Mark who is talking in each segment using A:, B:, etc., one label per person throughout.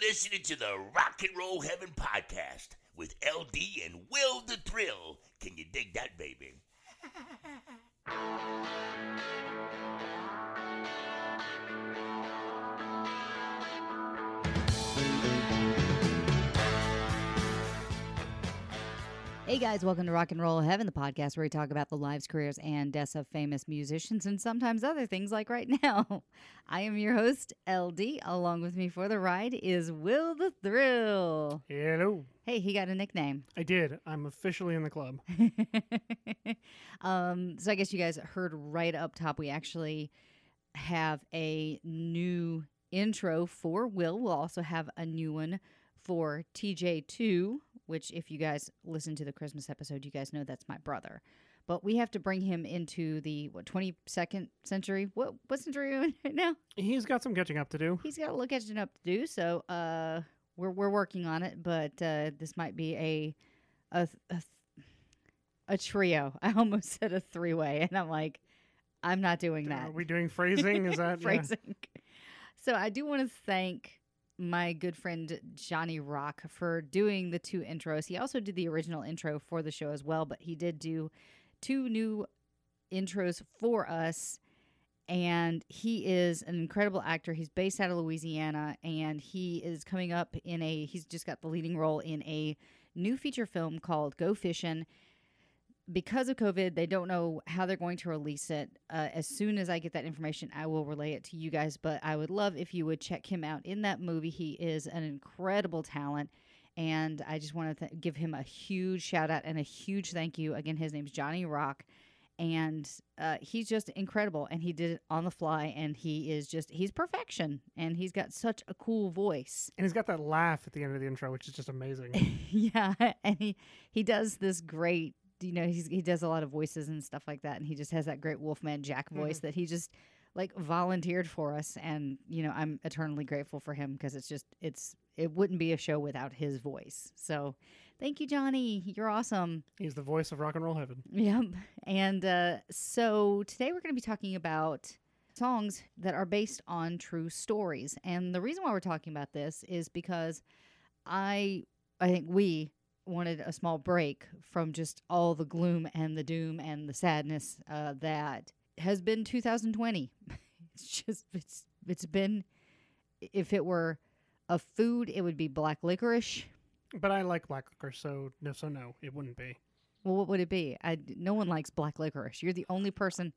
A: listening to the Rock and Roll Heaven podcast with LD and Will the Thrill. Can you dig that, baby?
B: Hey guys, welcome to Rock and Roll Heaven, the podcast where we talk about the lives, careers, and deaths of famous musicians and sometimes other things like right now. I am your host, LD. Along with me for the ride is Will the Thrill.
C: Hello.
B: Hey, he got a nickname.
C: I did. I'm officially in the club.
B: um, so I guess you guys heard right up top, we actually have a new intro for Will. We'll also have a new one for TJ2, which, if you guys listen to the Christmas episode, you guys know that's my brother. But we have to bring him into the what 22nd century. What what century are we in right now?
C: He's got some catching up to do.
B: He's got a little catching up to do. So uh, we're we're working on it. But uh, this might be a a a, a trio. I almost said a three way, and I'm like, I'm not doing that.
C: Are we doing phrasing? Is that yeah.
B: phrasing? So I do want to thank my good friend Johnny Rock for doing the two intros. He also did the original intro for the show as well, but he did do two new intros for us. And he is an incredible actor. He's based out of Louisiana and he is coming up in a, he's just got the leading role in a new feature film called Go Fishing because of COVID, they don't know how they're going to release it. Uh, as soon as I get that information, I will relay it to you guys. But I would love if you would check him out in that movie. He is an incredible talent. And I just want to th- give him a huge shout out and a huge thank you. Again, his name's Johnny Rock. And uh, he's just incredible. And he did it on the fly. And he is just, he's perfection. And he's got such a cool voice.
C: And he's got that laugh at the end of the intro, which is just amazing.
B: yeah. And he, he does this great you know he's, he does a lot of voices and stuff like that and he just has that great wolfman jack voice mm-hmm. that he just like volunteered for us and you know i'm eternally grateful for him because it's just it's it wouldn't be a show without his voice. So thank you johnny. You're awesome.
C: He's the voice of rock and roll heaven.
B: Yep. And uh, so today we're going to be talking about songs that are based on true stories. And the reason why we're talking about this is because i i think we wanted a small break from just all the gloom and the doom and the sadness uh, that has been 2020. it's just it's it's been if it were a food, it would be black licorice.
C: But I like black licorice, so no, so no, it wouldn't be.
B: Well, what would it be? I, no one likes black licorice. You're the only person.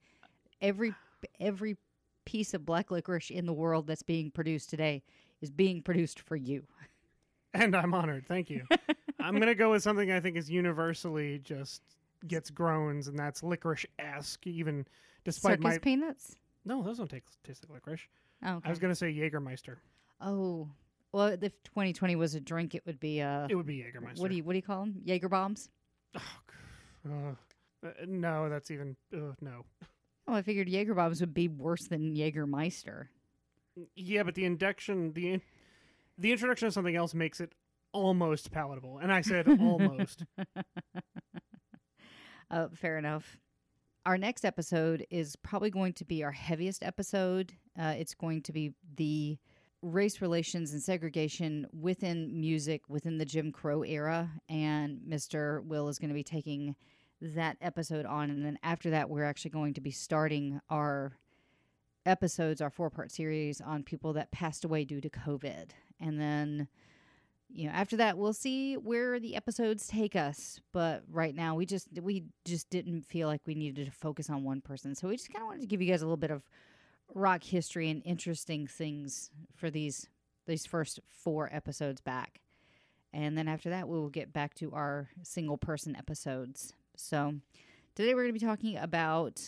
B: Every every piece of black licorice in the world that's being produced today is being produced for you.
C: And I'm honored. Thank you. I'm gonna go with something I think is universally just gets groans, and that's licorice esque. Even despite
B: Circus
C: my
B: peanuts.
C: no, those don't taste taste like licorice.
B: Oh, okay.
C: I was gonna say Jägermeister.
B: oh, well, if 2020 was a drink, it would be uh.
C: It would be Jägermeister.
B: What do you what do you call them? Jaeger bombs.
C: Oh, uh, no, that's even uh, no.
B: Oh, I figured Jaeger bombs would be worse than Jägermeister.
C: Yeah, but the induction the the introduction of something else makes it almost palatable. And I said almost.
B: uh, fair enough. Our next episode is probably going to be our heaviest episode. Uh, it's going to be the race relations and segregation within music within the Jim Crow era. And Mr. Will is going to be taking that episode on. And then after that, we're actually going to be starting our episodes, our four part series on people that passed away due to COVID. And then you know after that we'll see where the episodes take us but right now we just we just didn't feel like we needed to focus on one person so we just kind of wanted to give you guys a little bit of rock history and interesting things for these these first four episodes back and then after that we will get back to our single person episodes. So today we're going to be talking about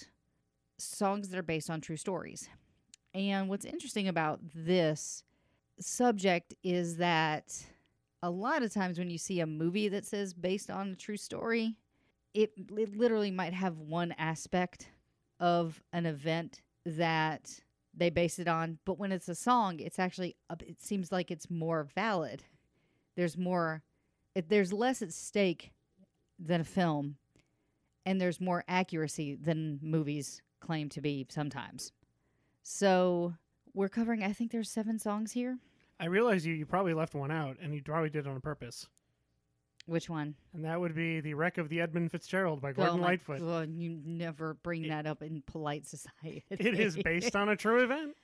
B: songs that are based on true stories and what's interesting about this subject is that a lot of times when you see a movie that says based on a true story, it, it literally might have one aspect of an event that they base it on, but when it's a song, it's actually it seems like it's more valid. There's more it, there's less at stake than a film and there's more accuracy than movies claim to be sometimes. So, we're covering I think there's 7 songs here.
C: I realize you you probably left one out, and you probably did it on purpose.
B: Which one?
C: And that would be the wreck of the Edmund Fitzgerald by Gordon
B: oh my
C: Lightfoot.
B: God, you never bring
C: It-
B: that up in polite society.
C: It is based on a true event.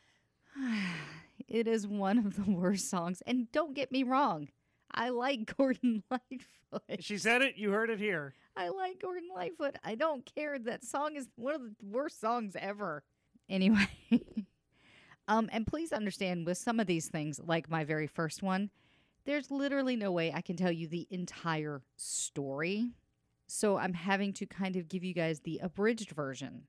B: it is one of the worst songs. And don't get me wrong, I like Gordon Lightfoot.
C: She said it. You heard it here.
B: I like Gordon Lightfoot. I don't care. That song is one of the worst songs ever. Anyway, um, and please understand with some of these things, like my very first one, there's literally no way I can tell you the entire story. So I'm having to kind of give you guys the abridged version.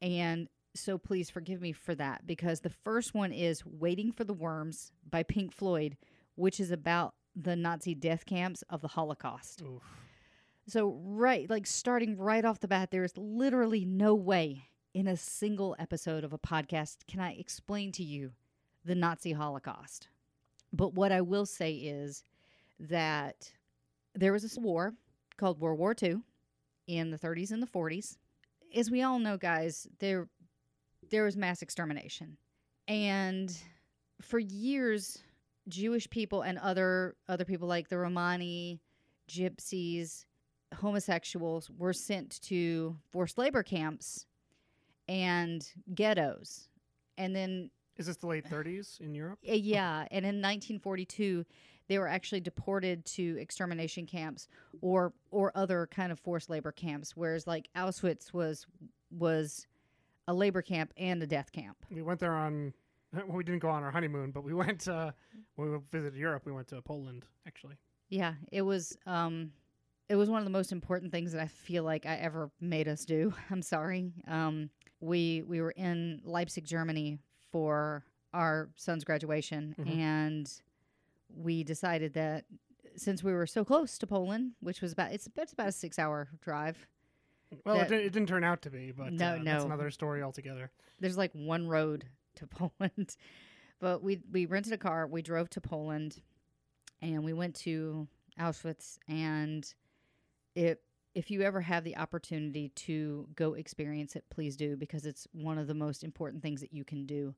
B: And so please forgive me for that because the first one is Waiting for the Worms by Pink Floyd, which is about the Nazi death camps of the Holocaust.
C: Oof.
B: So, right, like starting right off the bat, there's literally no way in a single episode of a podcast can I explain to you the Nazi Holocaust. But what I will say is that there was this war called World War II in the 30s and the 40s. As we all know, guys, there there was mass extermination. And for years, Jewish people and other other people like the Romani, gypsies, homosexuals were sent to forced labor camps and ghettos. And then,
C: Is this the late 30s in Europe?
B: uh, yeah, and in 1942, they were actually deported to extermination camps or or other kind of forced labor camps. Whereas, like Auschwitz was was a labor camp and a death camp.
C: We went there on. Well, we didn't go on our honeymoon, but we went. Uh, when we visited Europe, we went to Poland actually.
B: Yeah, it was um it was one of the most important things that I feel like I ever made us do. I'm sorry. Um we we were in Leipzig, Germany for our son's graduation
C: Mhm.
B: and we decided that since we were so close to Poland, which was about it's, it's about a 6-hour drive.
C: Well,
B: That-
C: it, di- it didn't turn out to be, but
B: No,
C: uh, that's
B: no.
C: another story altogether.
B: There's like one road to Poland. But we we rented a car, we drove to Poland and we went to Auschwitz and it if you ever have the opportunity to go experience it, please do because it's one of the most important things that you can do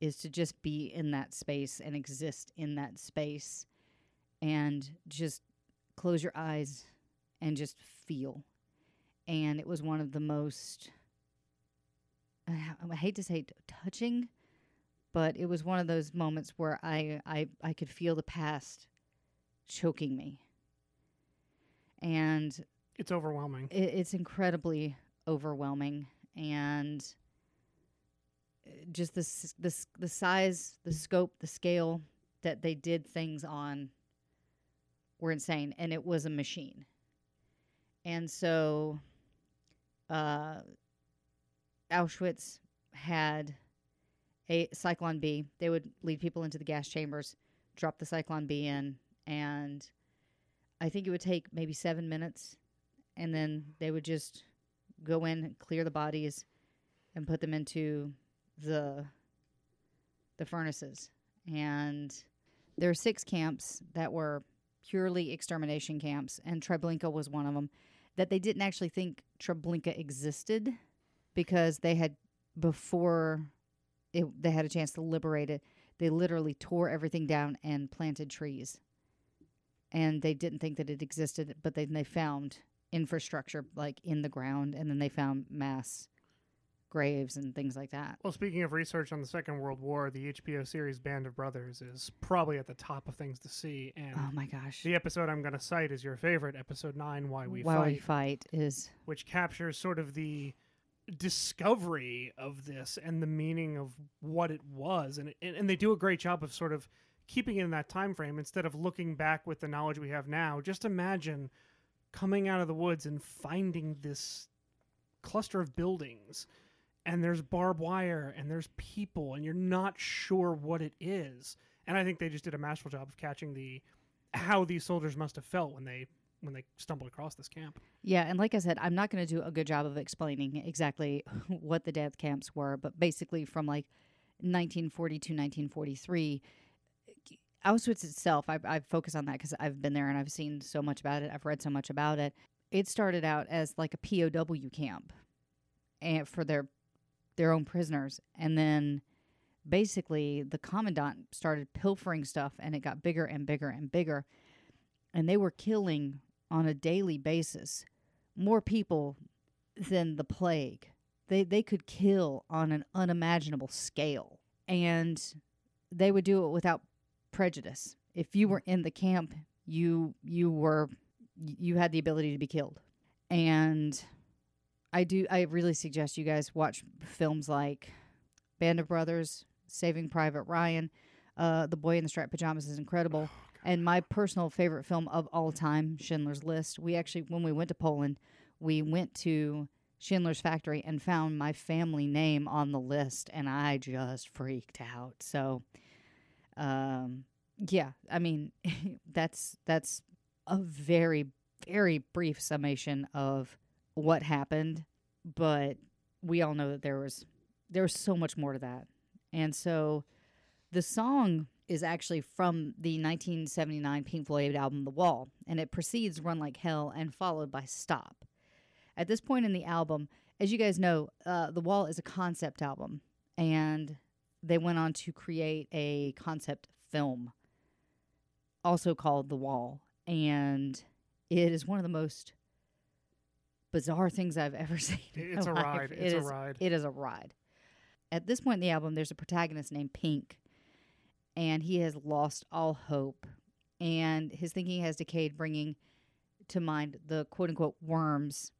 B: is to just be in that space and exist in that space and just close your eyes and just feel. And it was one of the most I hate to say touching, but it was one of those moments where I I I could feel the past choking me. And
C: It's overwhelming.
B: it, it's incredibly overwhelming and uh, just the s- the the size, the scope, the scale that they did things on were insane and it was a machine. And so uh Auschwitz had a Zyklon B. They would lead people into the gas chambers, drop the Zyklon B in, and I think it would take maybe seven minutes, and then they would just go in, and clear the bodies, and put them into the the furnaces. And there are six camps that were purely extermination camps, and Treblinka was one of them. That they didn't actually think Treblinka existed because they had before it, they had a chance to liberate it. They literally tore everything down and planted trees, and they didn't think that it existed. But then they found infrastructure like in the ground, and then they found mass graves and things like that.
C: Well, speaking of research on the Second World War, the HBO series Band of Brothers is probably at the top of things to see. And
B: Oh my gosh!
C: the episode I'm going to cite is your favorite, episode nine, Why We
B: Why
C: Fight,
B: we fight is
C: which captures sort of the discovery of this and the meaning of what it was. And, and, and they do a great job of sort of keeping it in that time frame instead of looking back with the knowledge we have now. Just imagine coming out of the woods and finding this cluster of buildings and there's barbed wire and there's people and you're not sure what it is. And I think they just did a masterful job of catching the how these soldiers must have felt when they when they stumbled across this camp.
B: Yeah, and like I said, I'm not going to do a good job of explaining exactly what the death camps were, but basically from like 1940 to 1943, Auschwitz itself, I, I focus on that because I've been there and I've seen so much about it. I've read so much about it. It started out as like a POW camp, and for their their own prisoners, and then basically the commandant started pilfering stuff and it got bigger and bigger and bigger. And they were killing on a daily basis more people than the plague. They they could kill on an unimaginable scale. And they would do it without prejudice. If you were in the camp, you you were you had the ability to be killed. And I do I really suggest you guys watch films like Band of Brothers, Saving Private Ryan, uh, The Boy in the Striped Pajamas is incredible. and my personal favorite film of all time, Schindler's List. We actually when we went to Poland, we went to Schindler's Factory and found my family name on the list and I just freaked out. So um yeah, I mean that's that's a very very brief summation of what happened, but we all know that there was there was so much more to that. And so the song is actually from the 1979 Pink Floyd album The Wall, and it precedes Run Like Hell and followed by Stop. At this point in the album, as you guys know, uh, The Wall is a concept album, and they went on to create a concept film, also called The Wall. And it is one of the most bizarre things I've ever seen.
C: It's a
B: life.
C: ride.
B: It
C: It's a ride.
B: It is a ride. At this point in the album, there's a protagonist named Pink, and he has lost all hope. And his thinking has decayed, bringing to mind the quote unquote worms.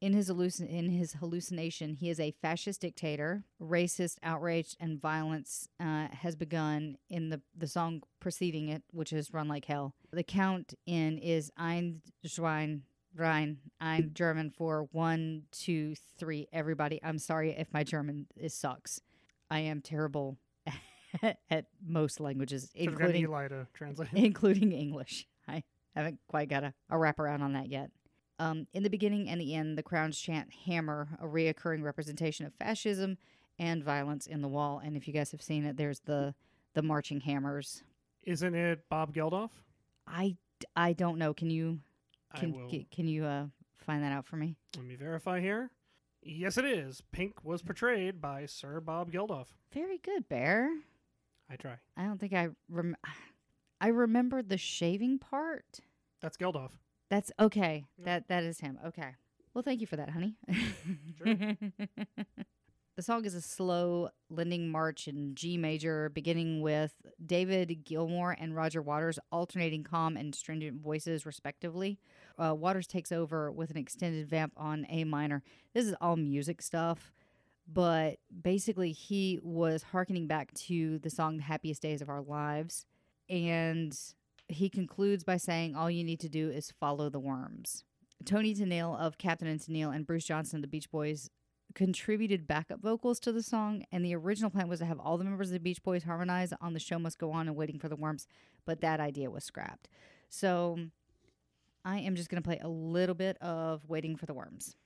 B: In his, hallucin- in his hallucination, he is a fascist dictator. Racist outrage and violence uh, has begun in the, the song preceding it, which is Run Like Hell. The count in is Ein, Schwein, Rein, I'm German for one, two, three. Everybody, I'm sorry if my German is sucks. I am terrible at most languages, including
C: Eli to translate.
B: including English. I haven't quite got a, a wraparound on that yet. Um, in the beginning and the end, the crowns chant "Hammer," a reoccurring representation of fascism and violence in the wall. And if you guys have seen it, there's the the marching hammers.
C: Isn't it Bob Geldof?
B: I, I don't know. Can you can can you uh, find that out for me?
C: Let me verify here. Yes, it is. Pink was portrayed by Sir Bob Geldof.
B: Very good, Bear.
C: I try.
B: I don't think I rem- I remember the shaving part.
C: That's Geldof.
B: That's okay.
C: Yeah.
B: That that is him. Okay. Well, thank you for that, honey.
C: Sure.
B: the song is a slow lending march in G major, beginning with David Gilmour and Roger Waters alternating calm and stringent voices, respectively. Uh, Waters takes over with an extended vamp on A minor. This is all music stuff, but basically, he was harkening back to the song "The Happiest Days of Our Lives," and he concludes by saying, All you need to do is follow the worms. Toni Tennille of Captain and Tennille and Bruce Johnston of the Beach Boys contributed backup vocals to the song, and the original plan was to have all the members of the Beach Boys harmonize on The Show Must Go On and Waiting for the Worms, but that idea was scrapped. So I am just going to play a little bit of Waiting for the Worms.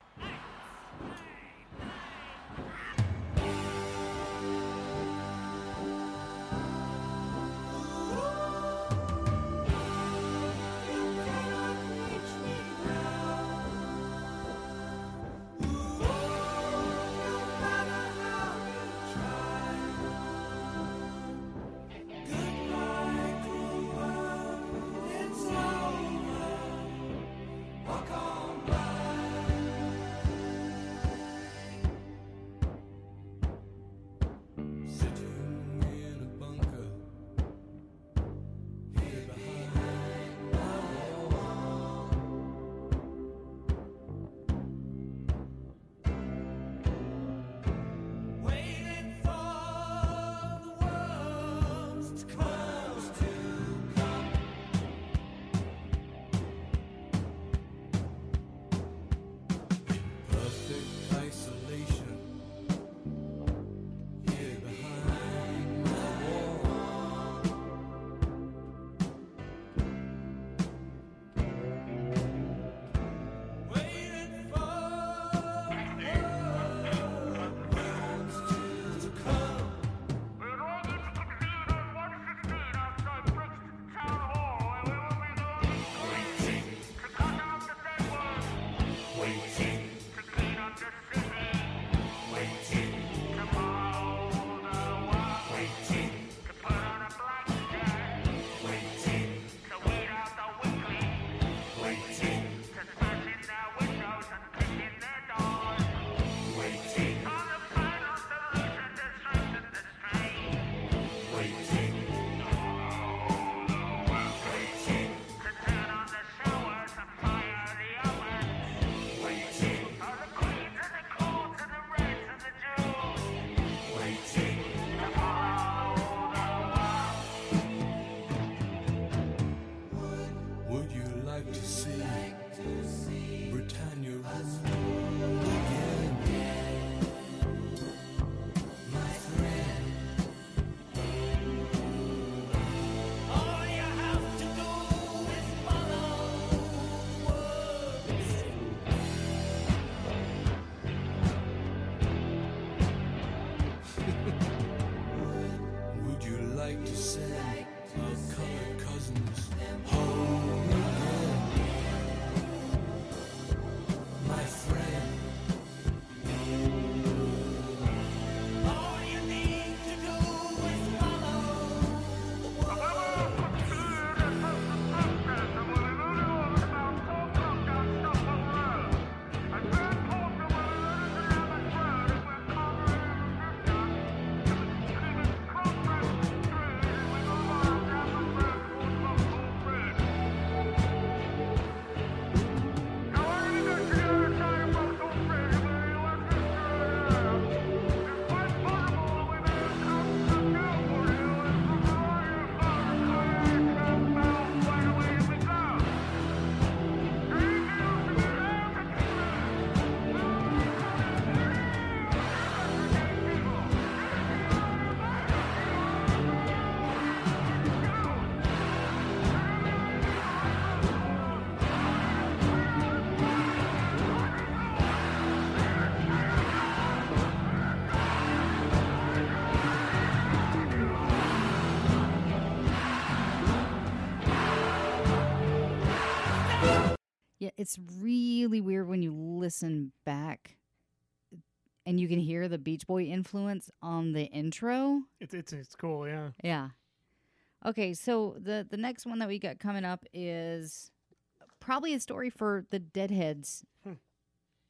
B: Listen back and you can hear the Beach Boy influence on the intro.
C: It's it's it's cool, yeah.
B: Yeah. Okay, so the the next one that we got coming up is probably a story for the Deadheads,
C: Hmm.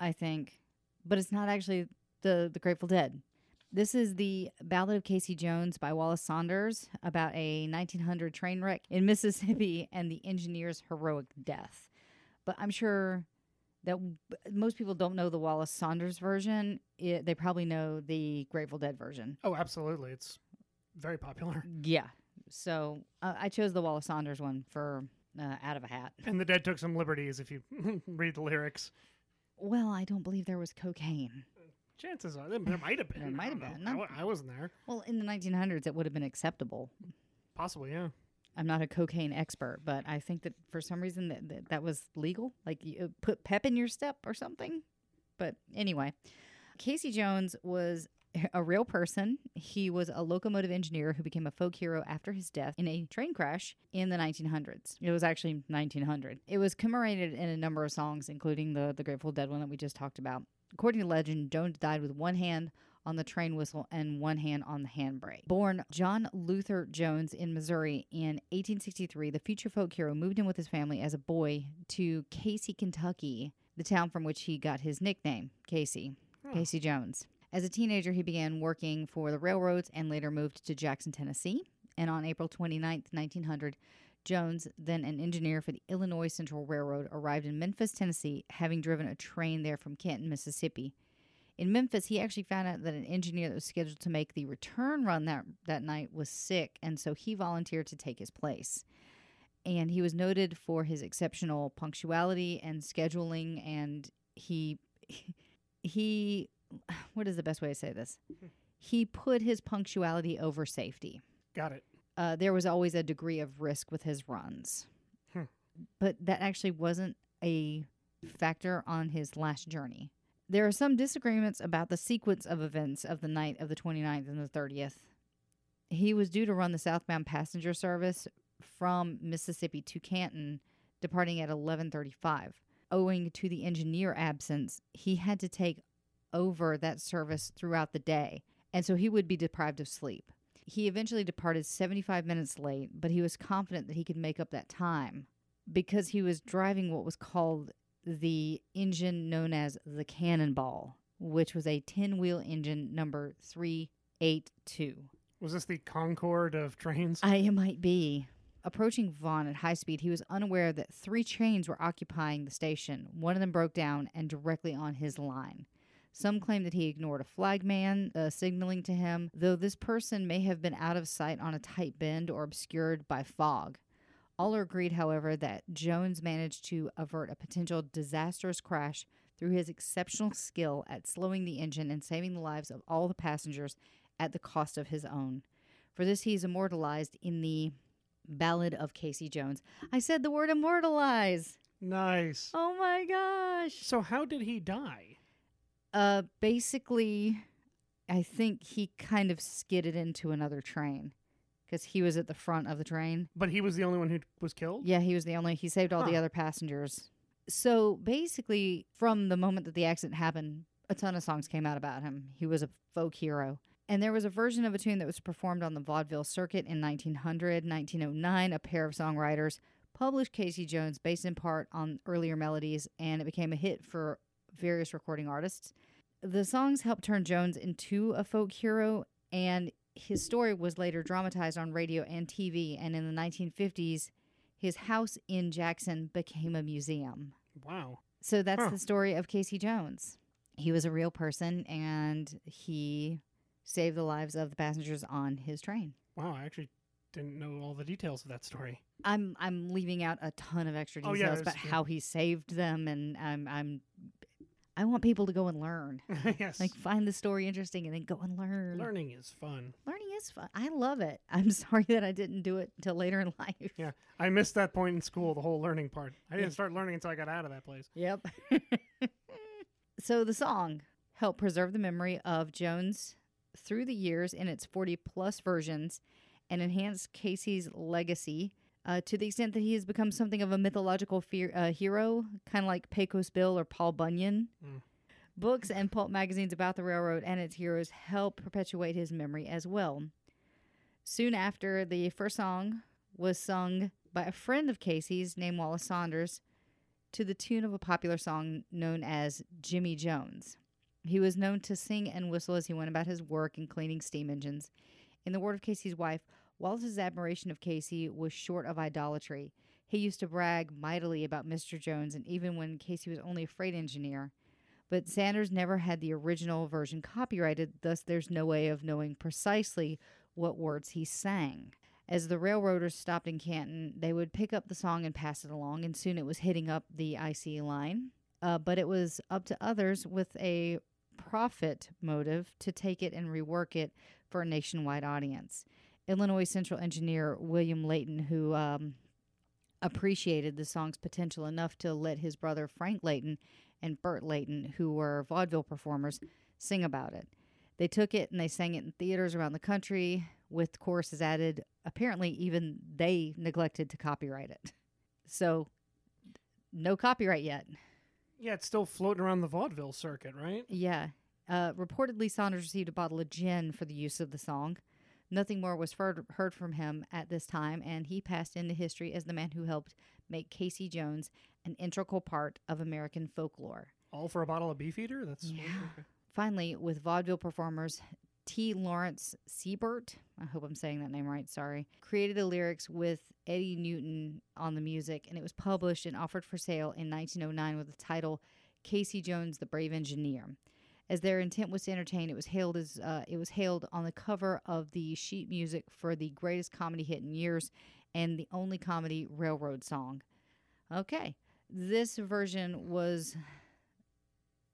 B: I think, but it's not actually the the Grateful Dead. This is the Ballad of Casey Jones by Wallace Saunders about a 1900 train wreck in Mississippi and the engineer's heroic death. But I'm sure that most people don't know the Wallace Saunders version. It, they probably know the Grateful Dead version.
C: Oh, absolutely. It's very popular.
B: Yeah. So uh, I chose the Wallace Saunders one for uh, out of a hat.
C: And the Dead took some liberties if you read the lyrics.
B: Well, I don't believe there was cocaine.
C: Chances are there, might have been.
B: There might have been.
C: I, I wasn't there.
B: Well, in the 1900s, it would have been acceptable.
C: Possibly, yeah.
B: I'm not a cocaine expert, but I think that for some reason that that, that was legal. Like you uh, put pep in your step or something. But anyway, Casey Jones was a real person. He was a locomotive engineer who became a folk hero after his death in a train crash in the 1900s. It was actually 1900. It was commemorated in a number of songs, including the the Grateful Dead one that we just talked about. According to legend, Jones died with one hand on the train whistle and one hand on the handbrake. Born John Luther Jones in Missouri in 1863, the future folk hero moved in with his family as a boy to Casey, Kentucky, the town from which he got his nickname, Casey,
C: Oh.
B: Casey Jones. As a teenager, he began working for the railroads and later moved to Jackson, Tennessee. And on April 29, 1900, Jones, then an engineer for the Illinois Central Railroad, arrived in Memphis, Tennessee, having driven a train there from Canton, Mississippi. In Memphis, he actually found out that an engineer that was scheduled to make the return run that, that night was sick, and so he volunteered to take his place. And he was noted for his exceptional punctuality and scheduling, and he he what is the best way to say this? He put his punctuality over safety.
C: Got it.
B: Uh, there was always a degree of risk with his runs,
C: Hmm.
B: but that actually wasn't a factor on his last journey. There are some disagreements about the sequence of events of the night of the 29th and the 30th. He was due to run the southbound passenger service from Mississippi to Canton, departing at 11:35. Owing to the engineer absence, he had to take over that service throughout the day, and so he would be deprived of sleep. He eventually departed 75 minutes late, but he was confident that he could make up that time because he was driving what was called the engine known as the Cannonball, which was a 10 wheel engine number 382.
C: Was this the Concorde of trains?
B: I might be. Approaching Vaughan at high speed, he was unaware that three trains were occupying the station. One of them broke down and directly on his line. Some claim that he ignored a flagman uh, signaling to him, though this person may have been out of sight on a tight bend or obscured by fog. All are agreed, however, that Jones managed to avert a potential disastrous crash through his exceptional skill at slowing the engine and saving the lives of all the passengers at the cost of his own. For this, he is immortalized in the Ballad of Casey Jones. I said the word immortalize.
C: Nice.
B: Oh my gosh.
C: So how did he die?
B: Uh, basically, I think he kind of skidded into another train because he was at the front of the train.
C: But he was the only one who was killed?
B: Yeah, he was the only. He saved all the other passengers. So basically, from the moment that the accident happened, a ton of songs came out about him. He was a folk hero. And there was a version of a tune that was performed on the vaudeville circuit in 1900, 1909. A pair of songwriters published Casey Jones based in part on earlier melodies, and it became a hit for various recording artists. The songs helped turn Jones into a folk hero, and his story was later dramatized on radio and TV. And in the 1950s, his house in Jackson became a museum.
C: Wow.
B: So that's
C: Huh.
B: the story of Casey Jones. He was a real person and he saved the lives of the passengers on his train.
C: Wow, I actually didn't know all the details of that story.
B: I'm I'm leaving out a ton of extra
C: Oh,
B: details
C: yeah,
B: about
C: yeah.
B: how he saved them and I'm I'm I want people to go and learn.
C: yes.
B: Like find the story interesting and then go and learn.
C: Learning is fun.
B: Learning is fun. I love it. I'm sorry that I didn't do it until later in life.
C: Yeah. I missed that point in school, the whole learning part. I didn't start learning until I got out of that place.
B: Yep. so the song helped preserve the memory of Jones through the years in its 40 plus versions and enhance Casey's legacy uh, to the extent that he has become something of a mythological fear, uh, hero, kind of like Pecos Bill or Paul Bunyan.
C: Mm.
B: Books and pulp magazines about the railroad and its heroes help perpetuate his memory as well. Soon after, the first song was sung by a friend of Casey's named Wallace Saunders to the tune of a popular song known as Jimmy Jones. He was known to sing and whistle as he went about his work in cleaning steam engines. In the word of Casey's wife, Wallace's admiration of Casey was short of idolatry. He used to brag mightily about Mr. Jones, and even when Casey was only a freight engineer. But Saunders never had the original version copyrighted, thus, there's no way of knowing precisely what words he sang. As the railroaders stopped in Canton, they would pick up the song and pass it along, and soon it was hitting up the IC line. Uh, but it was up to others with a profit motive to take it and rework it for a nationwide audience. Illinois Central engineer William Leighton, who um, appreciated the song's potential enough to let his brother Frank Leighton and Bert Leighton, who were vaudeville performers, sing about it. They took it and they sang it in theaters around the country with choruses added. Apparently, even they neglected to copyright it. So, no copyright yet.
C: Yeah, it's still floating around the vaudeville circuit, right?
B: Yeah. Uh, reportedly, Saunders received a bottle of gin for the use of the song. Nothing more was heard, from him at this time, and he passed into history as the man who helped make Casey Jones an integral part of American folklore.
C: All for a bottle of Beefeater? That's
B: Yeah.
C: okay.
B: Finally, with vaudeville performers T. Lawrence Seibert, I hope I'm saying that name right, sorry, created the lyrics with Eddie Newton on the music, and it was published and offered for sale in 1909 with the title Casey Jones, the Brave Engineer. As their intent was to entertain, it was hailed as uh, it was hailed on the cover of the sheet music for the greatest comedy hit in years and the only comedy railroad song. Okay, this version was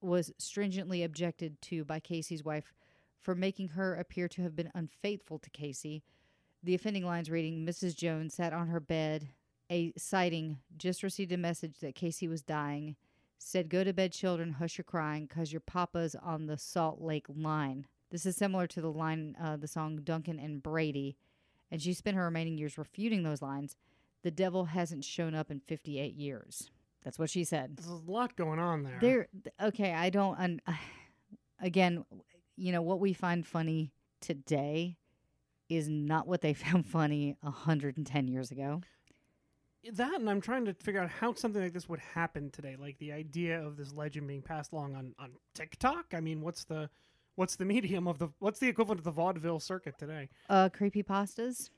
B: was stringently objected to by Casey's wife for making her appear to have been unfaithful to Casey. The offending lines reading Mrs. Jones sat on her bed, a citing just received a message that Casey was dying. Said, Go to bed, children, hush your crying, because your papa's on the Salt Lake line. This is similar to the line, uh, the song Duncan and Brady, and she spent her remaining years refuting those lines. The devil hasn't shown up in 58 years. That's what she said.
C: There's a lot going on there.
B: There, okay, I don't. Un, again, you know what we find funny today is not what they found funny 110 years ago.
C: That and I'm trying to figure out how something like this would happen today. Like the idea of this legend being passed along on, on TikTok. I mean, what's the what's the medium of the what's the equivalent of the vaudeville circuit today?
B: Uh, creepy pastas,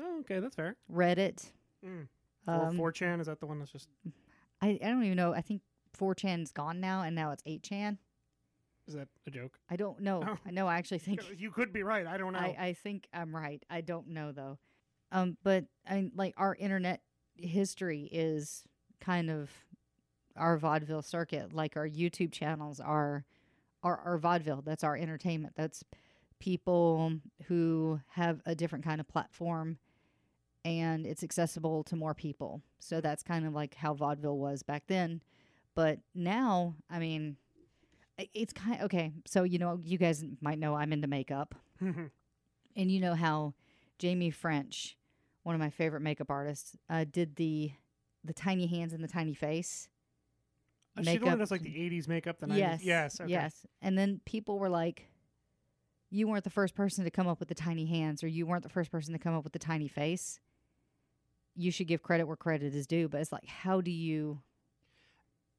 C: Oh, okay, that's fair.
B: Reddit.
C: Mm.
B: Um,
C: 4chan is that the one that's just
B: I, I don't even know. I think 4chan's gone now, and now it's 8chan.
C: is that a joke?
B: I don't know.
C: Oh.
B: I know. I actually think
C: You could be right. I don't know.
B: I, I think I'm right. I don't know though. Um, but I mean like our internet history is kind of our vaudeville circuit. Like our YouTube channels are are our vaudeville. That's our entertainment. That's people who have a different kind of platform and it's accessible to more people. So that's kind of like how vaudeville was back then. But now, I mean, it's kind of, okay. So you know, you guys might know I'm into makeup, and you know how Jamie French, one of my favorite makeup artists, uh, did the the tiny hands and the tiny face.
C: Uh, she the one that's like the '80s makeup. The 90s.
B: Yes.
C: Yes. Okay.
B: Yes. And then people were like, you weren't the first person to come up with the tiny hands, or you weren't the first person to come up with the tiny face. You should give credit where credit is due. But it's like, how do you
C: Oh,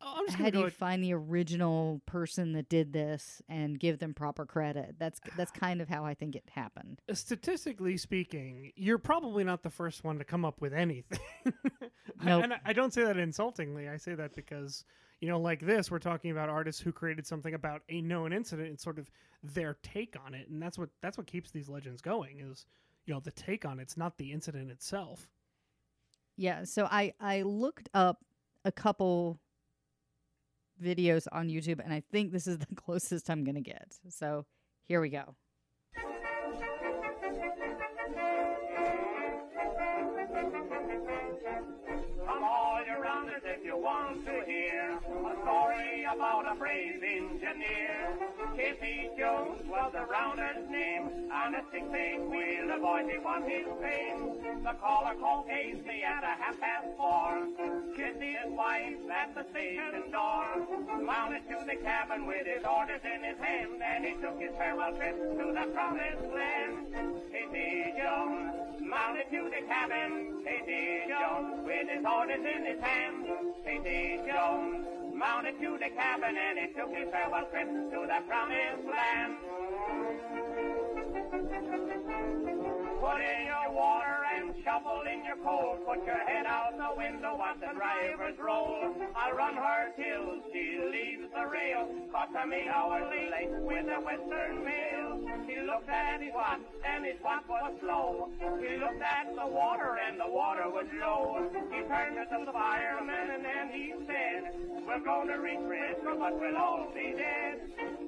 C: Oh,
B: how
C: gonna
B: do
C: go.
B: you find the original person that did this and give them proper credit? That's that's ah. kind of how I think it happened.
C: Uh, statistically speaking, you're probably not the first one to come up with anything.
B: Nope.
C: And I, I don't say that insultingly. I say that because, you know, like this, we're talking about artists who created something about a known incident and sort of their take on it, and that's what that's what keeps these legends going. Is you know the take on it's not the incident itself.
B: Yeah, so I I looked up a couple videos on YouTube and I think this is the closest I'm going to get. So, here we go.
D: A brave engineer. Casey Jones was the rounder's name, on a six-eight wheel, the boys he won his fame. The caller called Casey at a half past four. Kissed his wife at the station door. Mounted to the cabin with his orders in his hand, and he took his farewell trip to the promised land. Casey Jones mounted to the cabin. Casey Jones with his orders in his hand. Casey Jones mounted to the cabin, and he took his farewell trip to the promised land. Put in your water and shovel in your coal. Put your head out the window, watch the drivers roll. I'll run her till she leaves the rail. Caught to me hourly late with the western mail. He looked at his watch and his watch was slow. He looked at the water and the water was low. He turned to the fireman and then he said, We're going to reach Frisco, but we'll all be dead.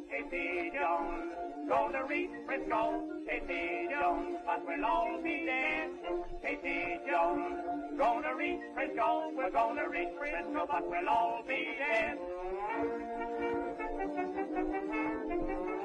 D: Casey Jones, going to reach Frisco. Casey Jones, but we'll all be dead. Casey Jones, to reach Frisco. We're going to reach Frisco, but we'll all be dead.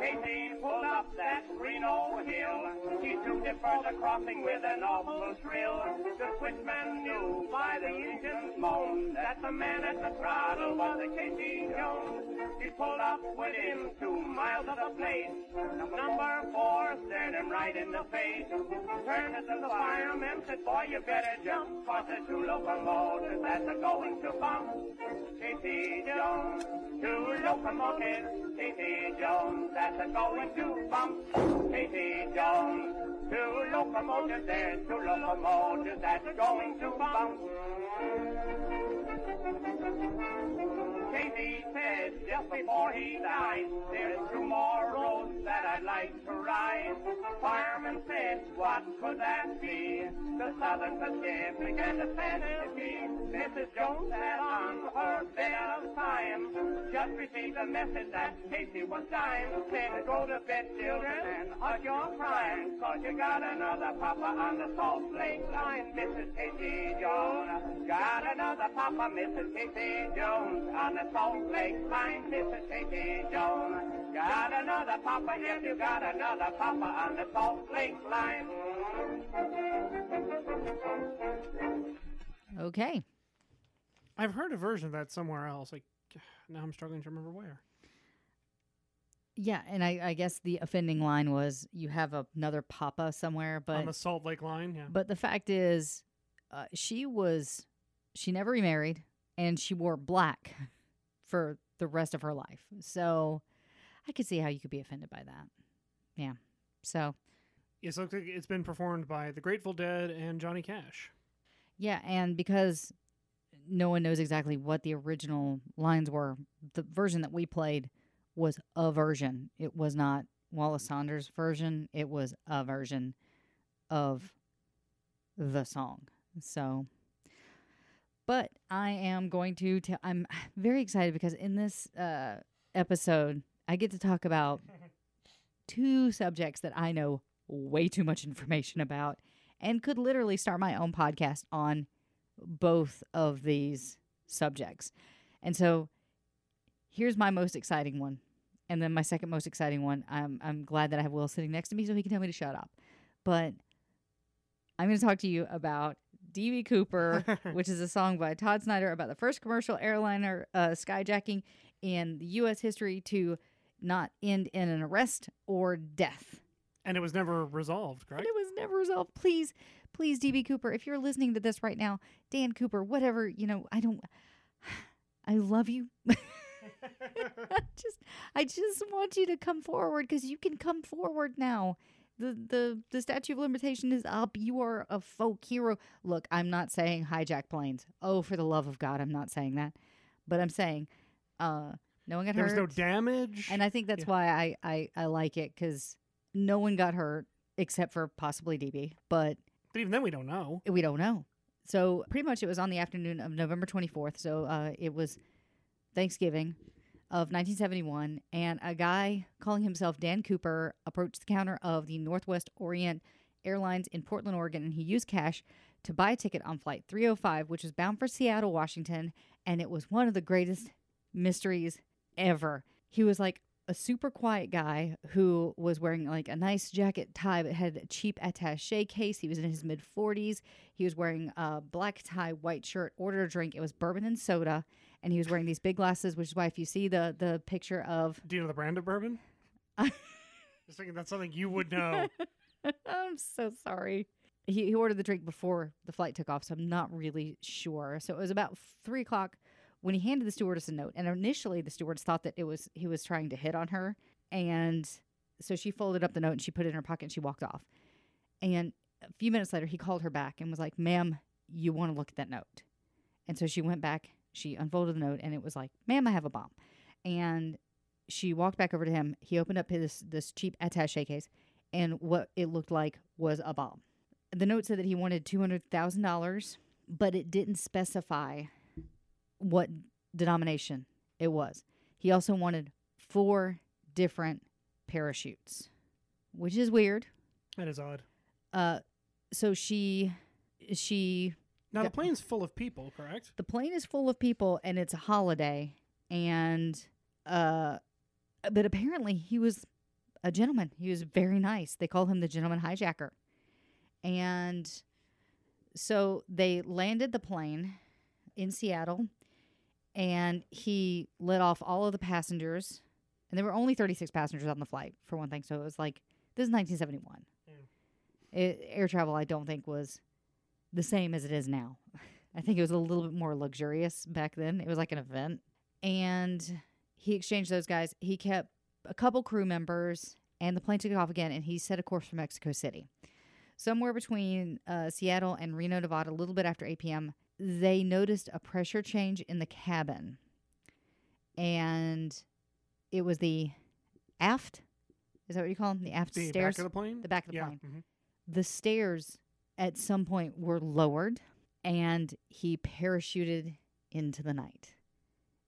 D: Casey pulled up that Reno hill. He took it for the crossing with an awful thrill. The switchman knew by the engine's moan that the man at the throttle was a Casey Jones. He pulled up within two miles of the place. Number four stared him right in the face. Turned to the fireman, said, boy, you better jump, cause the two locomotives that are going to bump. Casey Jones, two locomotives. Casey Jones, that's a going to bump. Casey Jones, two locomotives, there's two locomotives that's going to bump. Casey said just before he died, there's two more roads that I'd like to ride. Fireman said, what could that be? The Southern Pacific and the Tennessee. Mrs. Jones had on her bed of time just received a message that Casey was dying. Said, go to bed, children, and hug your crying, cause you got another papa on the Salt Lake line. Mrs. Casey Jones, got another papa, Mrs. Casey Jones, on the Salt Lake line. Mrs. Casey Jones, got another papa, yes, you got another papa on the Salt Lake line.
B: Okay.
C: I've heard a version of that somewhere else. Like now, I'm struggling to remember where.
B: Yeah, and I, I guess the offending line was you have another papa somewhere, but
C: on the Salt Lake line, yeah.
B: But the fact is, uh, she was, she never remarried and she wore black for the rest of her life. So I could see how you could be offended by that. Yeah. So,
C: Yes, it looks like it's been performed by the Grateful Dead and Johnny Cash.
B: yeah. And because no one knows exactly what the original lines were, the version that we played was a version. It was not Wallace Saunders' version, it was a version of the song. So, but I am going to tell, I'm very excited because in this uh, episode, I get to talk about two subjects that I know way too much information about and could literally start my own podcast on both of these subjects. And so here's my most exciting one. And then my second most exciting one. I'm I'm glad that I have Will sitting next to me so he can tell me to shut up. But I'm going to talk to you about DB Cooper, which is a song by Todd Snider about the first commercial airliner uh, skyjacking in the U.S. history to not end in an arrest or death.
C: And it was never resolved,
B: And
C: correct?
B: it was never resolved. Please, please, DB Cooper, if you're listening to this right now, Dan Cooper, whatever, you know, I don't, I love you. I just, I just want you to come forward because you can come forward now. The, the the statute of limitation is up. You are a folk hero. Look, I'm not saying hijack planes. Oh, for the love of God, I'm not saying that. But I'm saying, uh, no one got hurt.
C: there was no damage.
B: And I think that's
C: Yeah.
B: why I, I, I like it because no one got hurt except for possibly DB, but
C: but even then, we don't know.
B: we don't know. So pretty much it was on the afternoon of November 24th. So uh, it was Thanksgiving of 1971. And a guy calling himself Dan Cooper approached the counter of the Northwest Orient Airlines in Portland, Oregon, and he used cash to buy a ticket on flight 305, which was bound for Seattle, Washington. And it was one of the greatest mysteries ever. He was like a super quiet guy who was wearing like a nice jacket tie but had a cheap attache case. He was in his mid 40s. He was wearing a black tie, white shirt, ordered a drink. It was bourbon and soda. And he was wearing these big glasses, which is why if you see the the picture of
C: Do you know the brand of bourbon? Just thinking that's something you would know.
B: I'm so sorry. He, he ordered the drink before the flight took off, so I'm not really sure. So it was about three o'clock when he handed the stewardess a note. And initially, the stewardess thought that it was he was trying to hit on her, and so she folded up the note and she put it in her pocket and she walked off. And a few minutes later, he called her back and was like, "Ma'am, you want to look at that note?" And so she went back. She unfolded the note, and it was like, "Ma'am, I have a bomb." And she walked back over to him. He opened up his this cheap attaché case, and what it looked like was a bomb. The note said that he wanted two hundred thousand dollars, but it didn't specify what denomination it was. He also wanted four different parachutes, which is weird.
C: that is odd.
B: Uh, so she she
C: Now
B: Yeah.
C: the plane's full of people, correct?
B: the plane is full of people and it's a holiday and uh but apparently he was a gentleman. He was very nice. They call him the gentleman hijacker. And so they landed the plane in seattle and he let off all of the passengers and there were only 36 passengers on the flight for one thing. So it was like this is 1971 it, air travel i don't think was the same as it is now I think it was a little bit more luxurious back then. It was like an event. And he exchanged those guys. He kept a couple crew members, and the plane took off again, and he set a course for Mexico City. Somewhere between uh, Seattle and Reno, Nevada, a little bit after 8 p.m., they noticed a pressure change in the cabin. And it was the aft. Is that what you call them? The aft stairs.
C: The
B: stairs?
C: back of the plane.
B: the back of the
C: yeah.
B: plane
C: mhm.
B: the stairs at some point were lowered and he parachuted into the night,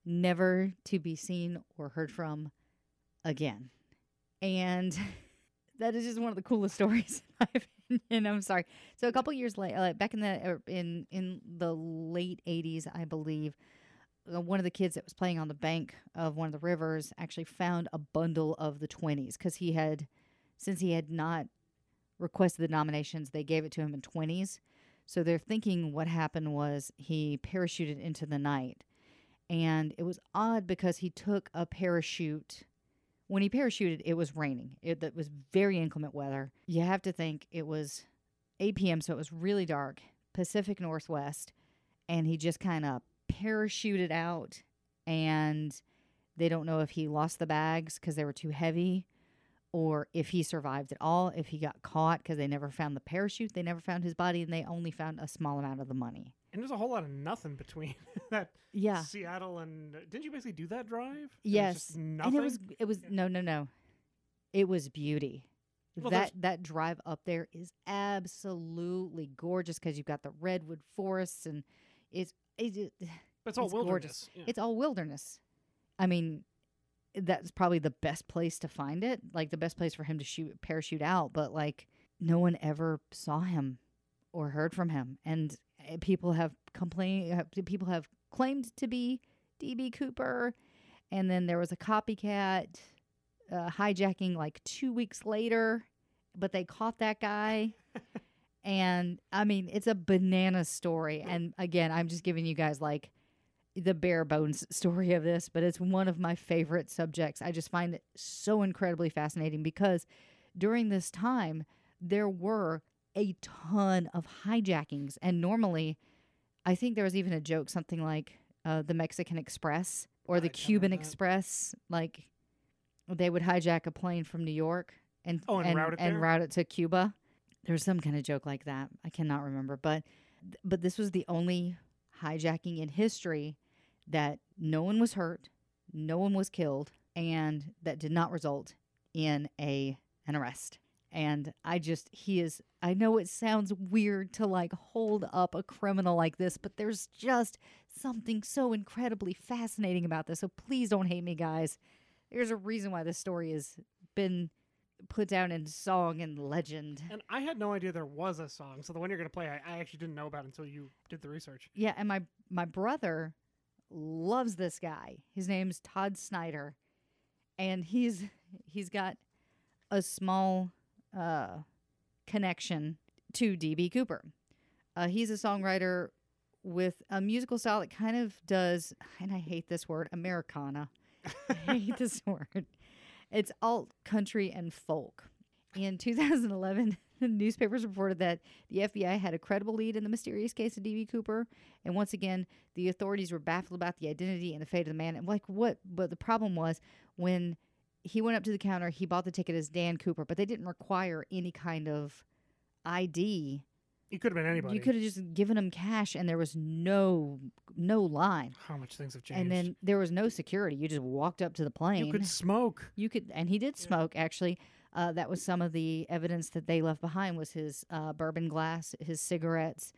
B: never to be seen or heard from again. And that is just one of the coolest stories, in my opinion. I'm sorry. So a couple years later, like back in the er, in in the late '80s, I believe, uh, one of the kids that was playing on the bank of one of the rivers actually found a bundle of the 20s because he had, since he had not requested the nominations, they gave it to him in 20s. So they're thinking what happened was he parachuted into the night. And it was odd because he took a parachute. When he parachuted, it was raining. It, was very inclement weather. You have to think it was 8 p.m., so it was really dark, Pacific Northwest. And he just kind of parachuted out. And they don't know if he lost the bags because they were too heavy or if he survived at all, if he got caught because they never found the parachute, they never found his body, and they only found a small amount of the money.
C: And there's a whole lot of nothing between that
B: Yeah.
C: Seattle and didn't you basically do that drive?
B: Yes. And
C: nothing.
B: it was it was no no no. It was beauty.
C: Well,
B: that that drive up there is absolutely gorgeous because you've got the redwood forests and it's it, it-
C: it's all
B: it's
C: wilderness. Yeah.
B: it's all wilderness. I mean, that's probably the best place to find it, like the best place for him to shoot parachute out. But like, no one ever saw him or heard from him, and uh, people have complained. People have claimed to be DB Cooper, and then there was a copycat uh, hijacking like two weeks later, but they caught that guy. and I mean, it's a banana story. And again, I'm just giving you guys like the bare bones story of this, but it's one of my favorite subjects. I just find it so incredibly fascinating because during this time, there were a ton of hijackings. And normally, I think there was even a joke, something like uh, the Mexican Express or the
C: can't
B: Cuban. Express. Like they would hijack a plane from New York and
C: Oh, and route it there?
B: route it to Cuba. There's some kind of joke like that. I cannot remember, but but this was the only hijacking in history that no one was hurt, no one was killed, and that did not result in a an arrest. And I just he is I know it sounds weird to like hold up a criminal like this, but there's just something so incredibly fascinating about this. So please don't hate me, guys. There's a reason why this story has been put down in song and legend.
C: And I had no idea there was a song. So the one you're going to play, I, I actually didn't know about until you did the research.
B: Yeah, and my my brother loves this guy. His name's Todd Snider, and he's he's got a small uh, connection to DB Cooper. Uh, he's a songwriter with a musical style that kind of does, and I hate this word, Americana. I hate this word. It's alt country and folk. In 2011, newspapers reported that the FBI had a credible lead in the mysterious case of D.B. Cooper, and once again, the authorities were baffled about the identity and the fate of the man. And like what? But the problem was when he went up to the counter, he bought the ticket as Dan Cooper, but they didn't require any kind of ID.
C: You could have been anybody.
B: You could have just given him cash, and there was no no line.
C: How much things have changed.
B: And then there was no security. You just walked up to the plane.
C: you could smoke.
B: You could, and he did smoke. Actually, uh, that was some of the evidence that they left behind was his uh, bourbon glass, his cigarettes,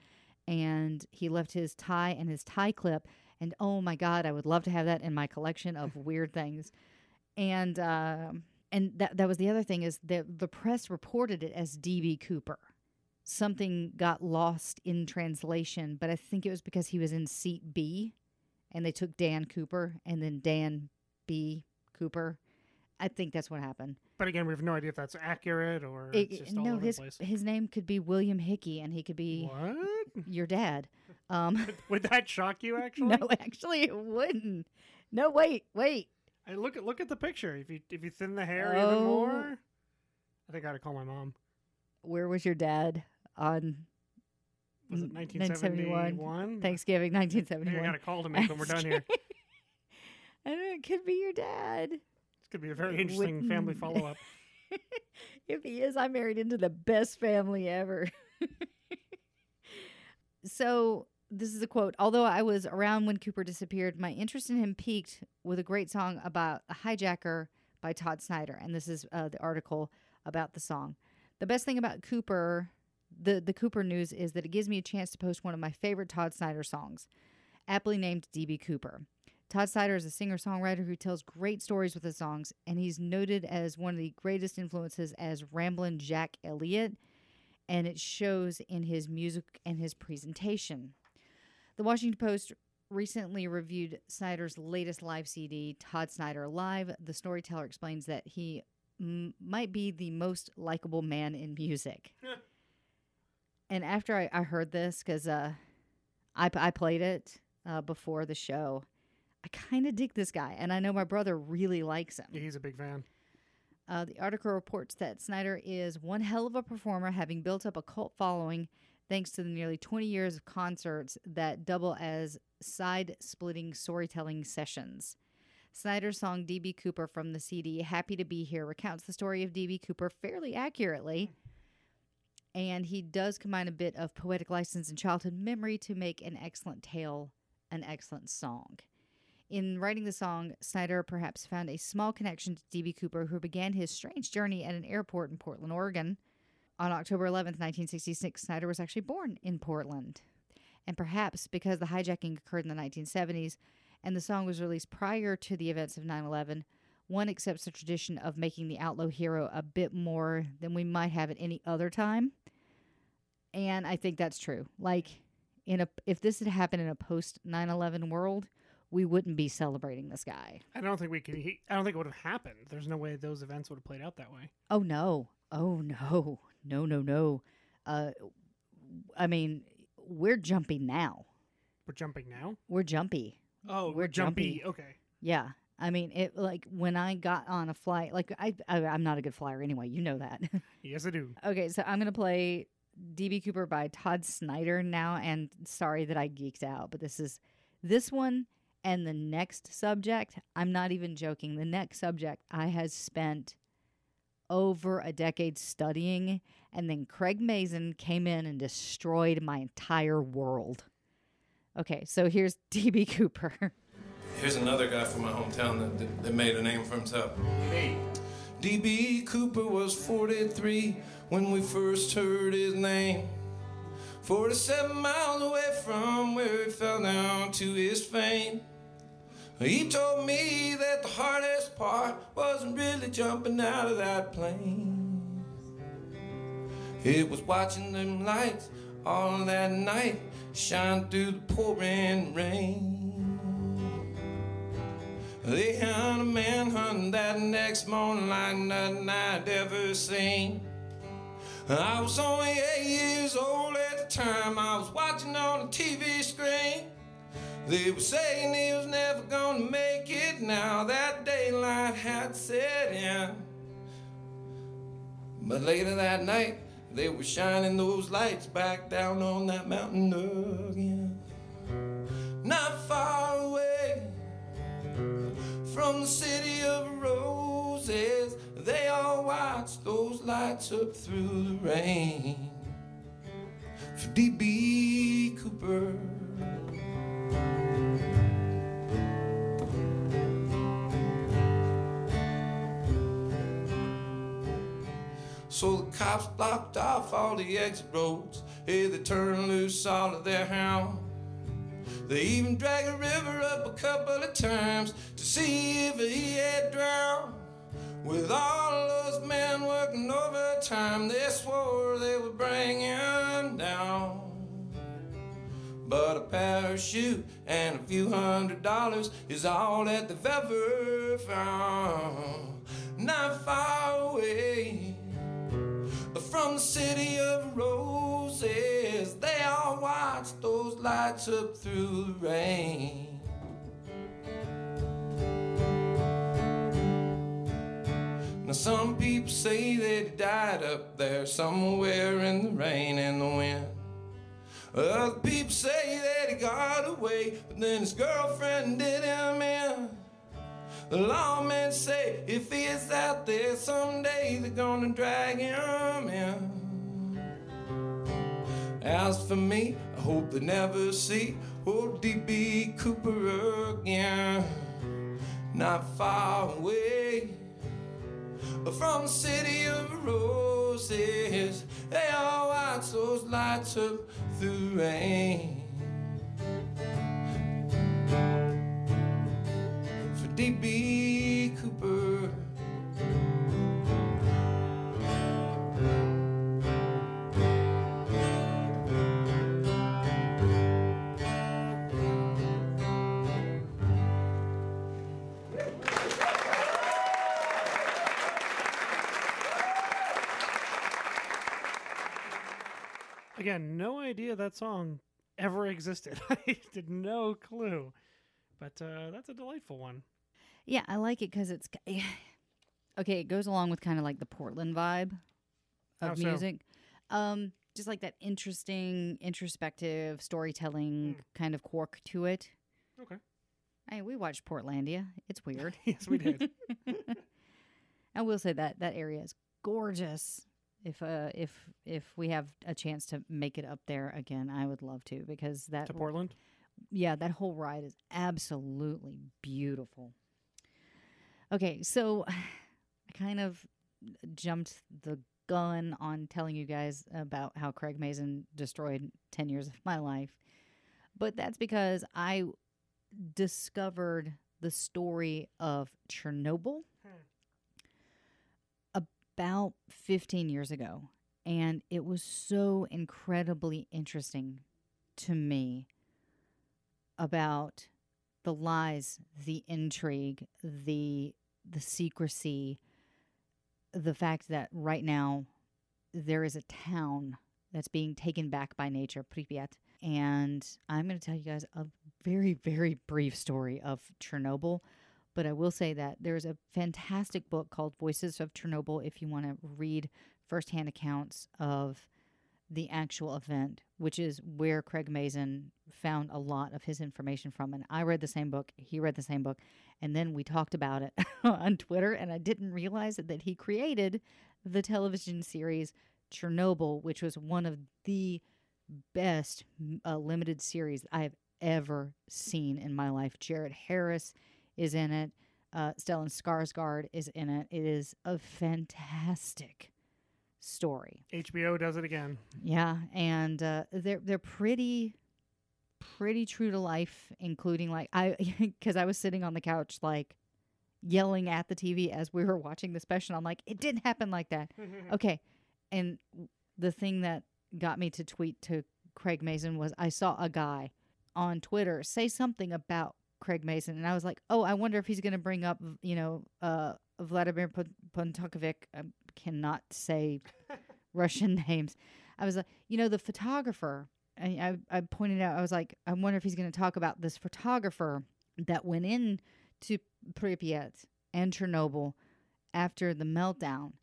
B: and he left his tie and his tie clip. And oh my God, I would love to have that in my collection of weird things. And uh, and that that was the other thing is that the press reported it as DB Cooper. Something got lost in translation, but I think it was because he was in seat B, and they took Dan Cooper and then Dan B Cooper. I think that's what happened.
C: But again, we have no idea if that's accurate or
B: It-
C: it's just all
B: no,
C: over
B: his
C: the place.
B: his name could be William Hickey, and he could be
C: What?
B: your dad. Um,
C: Would that shock you? Actually,
B: no, actually, it wouldn't. No, wait, wait.
C: I look at look at the picture. If you if you thin the hair
B: Oh.
C: even more, I think I got to call my mom.
B: Where was your dad on
C: Was it
B: Mm, 1971?
C: 1971?
B: Thanksgiving,
C: I think I got a call to make when we're done here.
B: I don't. It could be your dad.
C: Could be a very interesting family
B: Wouldn't-
C: follow up.
B: if he is, I married into the best family ever. so, this is a quote. Although I was around when Cooper disappeared, my interest in him peaked with a great song about a hijacker by Todd Snider. And this is uh, the article about the song. The best thing about Cooper, the, the Cooper news, is that it gives me a chance to post one of my favorite Todd Snider songs, aptly named DB Cooper. Todd Snider is a singer songwriter who tells great stories with his songs, and he's noted as one of the greatest influences as Ramblin' Jack Elliott, and it shows in his music and his presentation. The Washington Post recently reviewed Snider's latest live CD, Todd Snider Live. The storyteller explains that he m- might be the most likable man in music. and after I, I heard this, because uh, I, I played it uh, before the show, I kind of dig this guy, and I know my brother really likes him.
C: Yeah, he's a big fan.
B: Uh, the article reports that Snider is one hell of a performer, having built up a cult following thanks to the nearly 20 years of concerts that double as side splitting storytelling sessions. Snider's song DB Cooper from the CD Happy to Be Here recounts the story of DB Cooper fairly accurately. And he does combine a bit of poetic license and childhood memory to make an excellent tale, an excellent song. In writing the song, Snider perhaps found a small connection to D.B. Cooper, who began his strange journey at an airport in Portland, Oregon. On October 11, 1966, Snider was actually born in Portland. And perhaps because the hijacking occurred in the 1970s and the song was released prior to the events of 9 11, one accepts the tradition of making the outlaw hero a bit more than we might have at any other time. And I think that's true. Like, in a if this had happened in a post 9 11 world, we wouldn't be celebrating this guy.
C: I don't think we could. He, I don't think it would have happened. There's no way those events would have played out that way.
B: Oh no. Oh no. No, no, no. Uh I mean, we're jumpy now.
C: We're jumping now.
B: We're jumpy.
C: Oh,
B: We're
C: jumpy.
B: jumpy.
C: Okay.
B: Yeah. I mean, it like when I got on a flight, like I, I I'm not a good flyer anyway, you know that.
C: Yes, I do.
B: okay, so I'm going to play DB Cooper by Todd Snider now and sorry that I geeked out, but this is this one and the next subject, I'm not even joking. The next subject I has spent over a decade studying and then Craig Mazin came in and destroyed my entire world. Okay, so here's DB Cooper.
E: Here's another guy from my hometown that, that, that made a name for himself. D.B. Cooper was 43 when we first heard his name. 47 miles away from where he fell down to his fame. He told me that the hardest part wasn't really jumping out of that plane. It was watching them lights all that night shine through the pouring rain. They had a man manhunt that next morning like nothing I'd ever seen. I was only eight years old at the time. I was watching on the TV screen. They were saying he was never gonna make it now that daylight had set in. But later that night, they were shining those lights back down on that mountain again. Not far away from the city of roses, they all watched those lights up through the rain. For D.B. Cooper. So the cops blocked off all the exit roads. Hey, they turned loose all of their hounds. They even dragged a river up a couple of times to see if he had drowned. With all those men working overtime, they swore they would bring him down. But a parachute and a few hundred dollars is all that they've ever found. Not far away from the city of roses, they all watched those lights up through the rain. Now, some people say that he died up there somewhere in the rain and the wind. Other people say that he got away, but then his girlfriend did him in. The lawmen say if he is out there someday, they're gonna drag him in. As for me, I hope they never see old D.B. Cooper again. Not far away from the city of roses, they all watch those lights up through the rain. D.B. Cooper.
C: Again, no idea that song ever existed. I did no clue. But uh, that's a delightful one.
B: Yeah, I like it because it's okay. It goes along with kind of like the Portland vibe of
C: How so?
B: music. Um, just like that interesting, introspective storytelling
C: Hmm.
B: kind of quirk to it.
C: Okay.
B: Hey, we watched Portlandia. It's weird.
C: yes, we did.
B: I will say that that area is gorgeous. If uh if if we have a chance to make it up there again, I would love to because that
C: to Portland.
B: yeah, that whole ride is absolutely beautiful. Okay, so I kind of jumped the gun on telling you guys about how Craig Mazin destroyed 10 years of my life. But that's because I discovered the story of Chernobyl hmm. about 15 years ago. And it was so incredibly interesting to me about the lies, the intrigue, the the secrecy, the fact that right now there is a town that's being taken back by nature, Pripyat. And I'm going to tell you guys a very, very brief story of Chernobyl. But I will say that there's a fantastic book called Voices of Chernobyl if you want to read firsthand accounts of the actual event, which is where Craig Mazin found a lot of his information from. And I read the same book, he read the same book, and then we talked about it on Twitter. And I didn't realize that he created the television series Chernobyl, which was one of the best uh, limited series I have ever seen in my life. Jared Harris is in it. Uh, Stellan Skarsgård is in it. It is a fantastic story.
C: HBO does it again.
B: Yeah, and uh, they're they're pretty pretty true to life, including like I because I was sitting on the couch like yelling at the TV as we were watching the special. I'm like, it didn't happen like that. okay, and the thing that got me to tweet to Craig Mazin was I saw a guy on Twitter say something about Craig Mazin, and I was like, oh, I wonder if he's going to bring up, you know, uh, Vladimir Pontokovic. I cannot say Russian names. I was like, you know, the photographer. I, I, I pointed out, I was like, I wonder if he's going to talk about this photographer that went in to Pripyat and Chernobyl after the meltdown,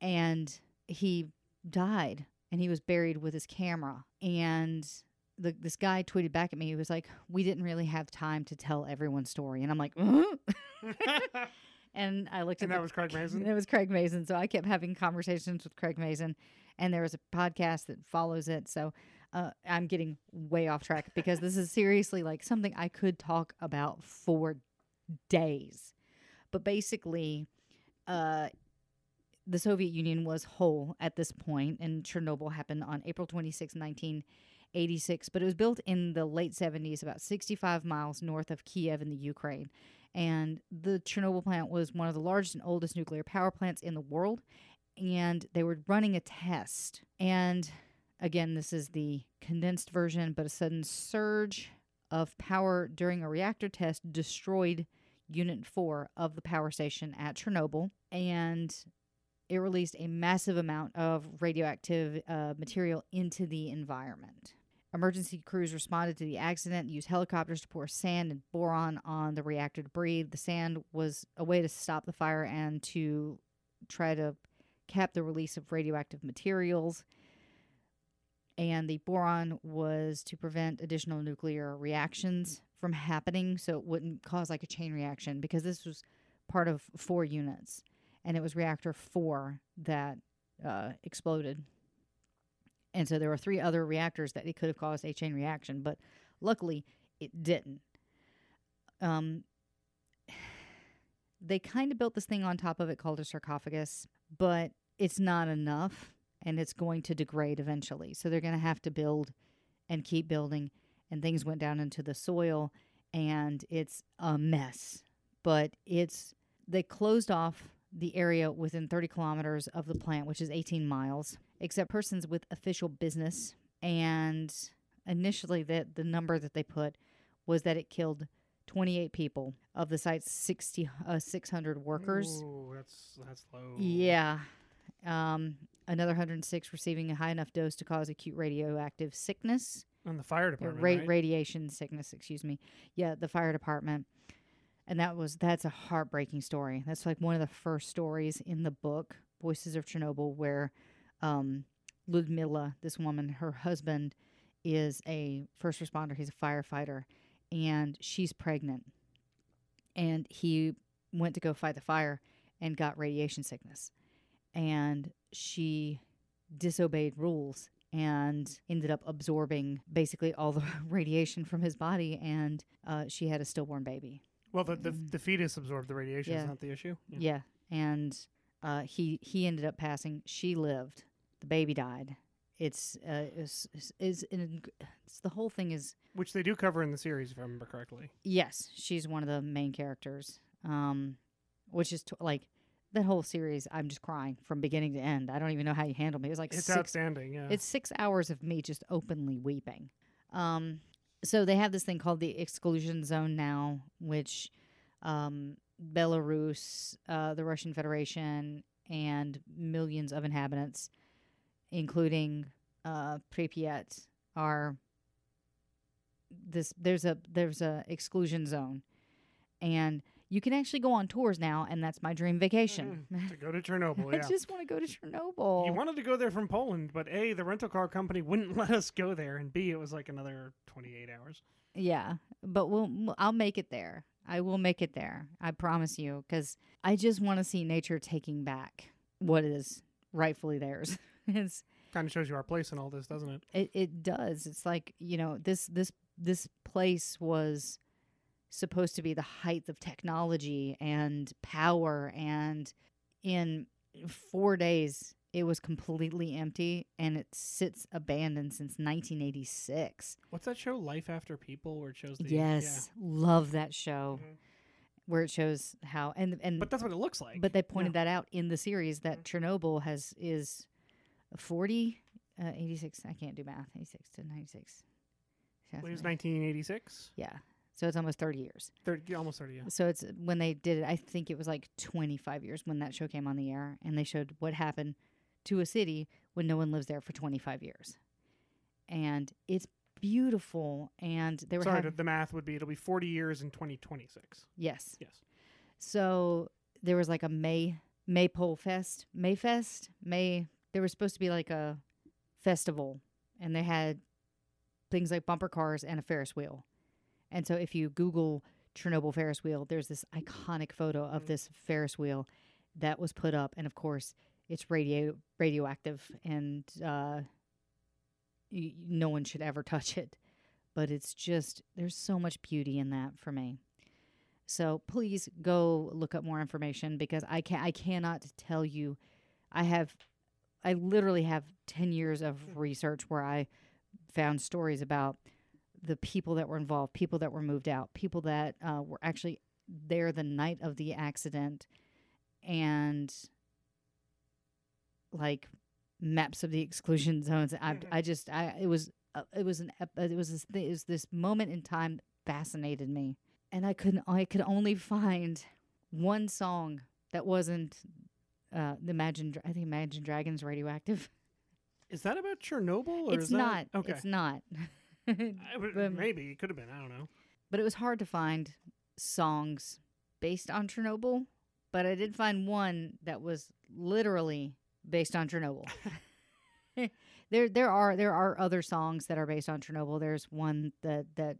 B: and he died and he was buried with his camera. And the, this guy tweeted back at me. He was like, "We didn't really have time to tell everyone's story," and I'm like, and I looked
C: and
B: at
C: that
B: the-
C: was Craig Mazin.
B: It was Craig Mazin. So I kept having conversations with Craig Mazin, and there was a podcast that follows it. So uh, I'm getting way off track because this is seriously like something I could talk about for days. But basically, uh, the Soviet Union was whole at this point, and Chernobyl happened on April 26, 1986. But it was built in the late 70s, about 65 miles north of Kiev in the Ukraine. And the Chernobyl plant was one of the largest and oldest nuclear power plants in the world. And they were running a test. And again, this is the condensed version, but a sudden surge of power during a reactor test destroyed Unit 4 of the power station at Chernobyl. And it released a massive amount of radioactive uh, material into the environment. Emergency crews responded to the accident, used helicopters to pour sand and boron on the reactor debris. The sand was a way to stop the fire and to try to cap the release of radioactive materials. And the boron was to prevent additional nuclear reactions from happening so it wouldn't cause like a chain reaction because this was part of four units and it was reactor four that uh, exploded. And so there were three other reactors that it could have caused a chain reaction, but luckily it didn't. Um, they kind of built this thing on top of it called a sarcophagus, but it's not enough and it's going to degrade eventually. So they're going to have to build and keep building, and things went down into the soil and it's a mess. But it's they closed off the area within 30 kilometers of the plant, which is 18 miles, except persons with official business. And initially, the, the number that they put was that it killed 28 people of the site's 60, uh, 600 workers.
C: Ooh, that's that's low.
B: Yeah. Um, another 106 receiving a high enough dose to cause acute radioactive sickness.
C: On the fire department.
B: ra-
C: right?
B: radiation sickness, excuse me. Yeah, the fire department. And that was that's a heartbreaking story. That's like one of the first stories in the book Voices of Chernobyl where um Ludmila, this woman, her husband is a first responder, he's a firefighter and she's pregnant. And he went to go fight the fire and got radiation sickness. And she disobeyed rules and ended up absorbing basically all the radiation from his body and uh, she had a stillborn baby
C: Well, the, the the fetus absorbed the radiation.
B: Yeah.
C: Is not the issue.
B: yeah, and uh, he he ended up passing she lived the baby died it's uh is is it's the whole thing is
C: Which they do cover in the series, if I remember correctly.
B: yes she's one of the main characters um which is t- like that whole series i'm just crying from beginning to end i don't even know how you handle me it was like
C: It's
B: six
C: outstanding. Yeah.
B: It's six hours of me just openly weeping. Um, so they have this thing called the exclusion zone now, which um, Belarus, uh, the Russian Federation, and millions of inhabitants, including uh, Pripyat, are this. There's a there's a exclusion zone, and you can actually go on tours now, and that's my dream vacation.
C: to go to Chernobyl.
B: I just want to go to Chernobyl.
C: You wanted to go there from Poland, but A, the rental car company wouldn't let us go there, and B, it was like another 28 hours.
B: Yeah, but we'll I'll make it there. I will make it there. I promise you cuz I just want to see nature taking back what is rightfully theirs. it's
C: Kind of shows you our place in all this, doesn't it?
B: it it does. It's like, you know, this this this place was supposed to be the height of technology and power and in 4 days It was completely empty and it sits abandoned since 1986.
C: What's that show? Life After People, where it shows the
B: yes, love that show
C: Mhm.
B: where it shows how and and
C: But that's what it looks like.
B: but they
C: Yeah.
B: pointed that out in the series that Chernobyl has is 40 uh, 86 I can't do math 86 to 96
C: Well, it was 1986.
B: yeah so it's almost 30 years
C: 30, almost 30. Yeah.
B: so it's when they did it I think it was like 25 years when that show came on the air and they showed what happened to a city when no one lives there for 25 years and it's beautiful and they were
C: Sorry,
B: having,
C: the math would be it'll be 40 years in 2026.
B: yes
C: Yes.
B: So there was like a May Maypole Fest, Mayfest, May. There was supposed to be like a festival, and they had things like bumper cars and a Ferris wheel. And so if you Google Chernobyl Ferris wheel, there's this iconic photo of
C: Mhm.
B: this Ferris wheel that was put up, and of course it's radio radioactive, and uh, y- no one should ever touch it. But it's just there's so much beauty in that for me. So please go look up more information because I can I cannot tell you. I have, I literally have ten years of research where I found stories about the people that were involved, people that were moved out, people that uh, were actually there the night of the accident, and like maps of the exclusion zones. I
C: Mhm.
B: I just I it was uh, it was an it was this thi- it was this moment in time that fascinated me and I couldn't I could only find one song that wasn't uh the Imagine I think Imagine Dragons radioactive.
C: Is that about Chernobyl? Or
B: it's
C: is that,
B: not.
C: Okay.
B: It's not.
C: Would-
B: but-
C: maybe it could have been. I don't know.
B: but it was hard to find songs based on Chernobyl, but I did find one that was literally based on Chernobyl. there there are there are other songs that are based on Chernobyl. There's one that that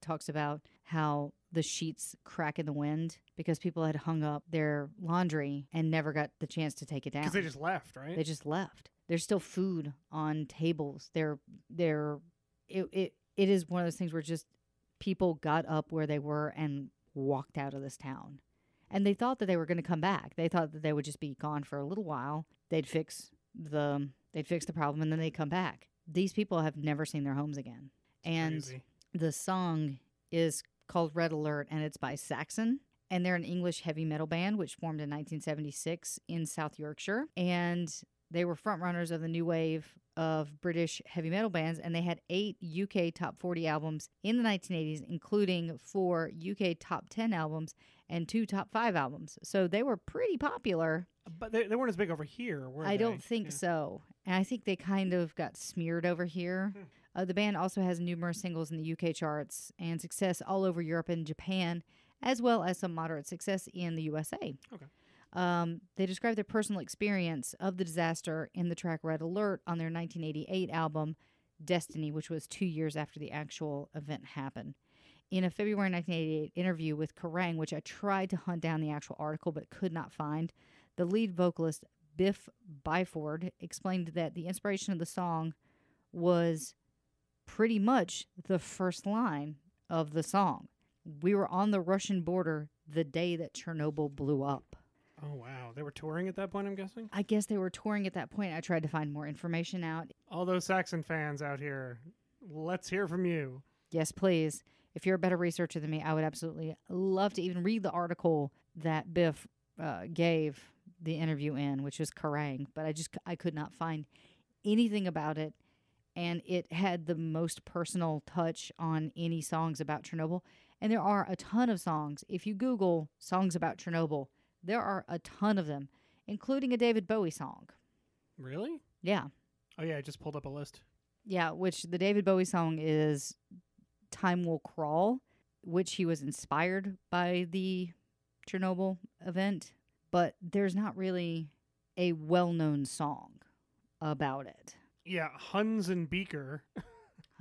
B: talks about how the sheets crack in the wind because people had hung up their laundry and never got the chance to take it down.
C: Because they just left, right?
B: They just left. There's still food on tables. They're they're it it, it is one of those things where just people got up where they were and walked out of this town. And they thought that they were going to come back. They thought that they would just be gone for a little while. They'd fix the they'd fix the problem and then they'd come back. These people have never seen their homes again. And
C: Crazy.
B: the song is called Red Alert and it's by Saxon. And they're an English heavy metal band which formed in 1976 in South Yorkshire. And they were frontrunners of the new wave of British heavy metal bands. And they had eight UK top 40 albums in the 1980s, including four UK top 10 albums and two top five albums. So they were pretty popular.
C: But they, they weren't as big over here, were
B: I
C: they?
B: don't think
C: Yeah.
B: so. And I think they kind of got smeared over here.
C: Hmm.
B: Uh, the band also has numerous singles in the UK charts and success all over Europe and Japan, as well as some moderate success in the USA.
C: Okay.
B: Um, they describe their personal experience of the disaster in the track Red Alert on their 1988 album Destiny, which was two years after the actual event happened. In a February 1988 interview with Kerrang, which I tried to hunt down the actual article but could not find, the lead vocalist Biff Byford explained that the inspiration of the song was pretty much the first line of the song. We were on the Russian border the day that Chernobyl blew up.
C: Oh wow, they were touring at that point. I'm guessing.
B: I guess they were touring at that point. I tried to find more information out.
C: All those Saxon fans out here, let's hear from you.
B: Yes, please. If you're a better researcher than me, I would absolutely love to even read the article that Biff uh, gave the interview in, which was Kerrang. But I just I could not find anything about it, and it had the most personal touch on any songs about Chernobyl. And there are a ton of songs. If you Google songs about Chernobyl, there are a ton of them, including a David Bowie song.
C: Really?
B: Yeah,
C: Oh yeah, I just pulled up a list.
B: Yeah, which the David Bowie song is Time Will Crawl, which he was inspired by the Chernobyl event, but there's not really a well known song about it.
C: Yeah, Huns and Beeker,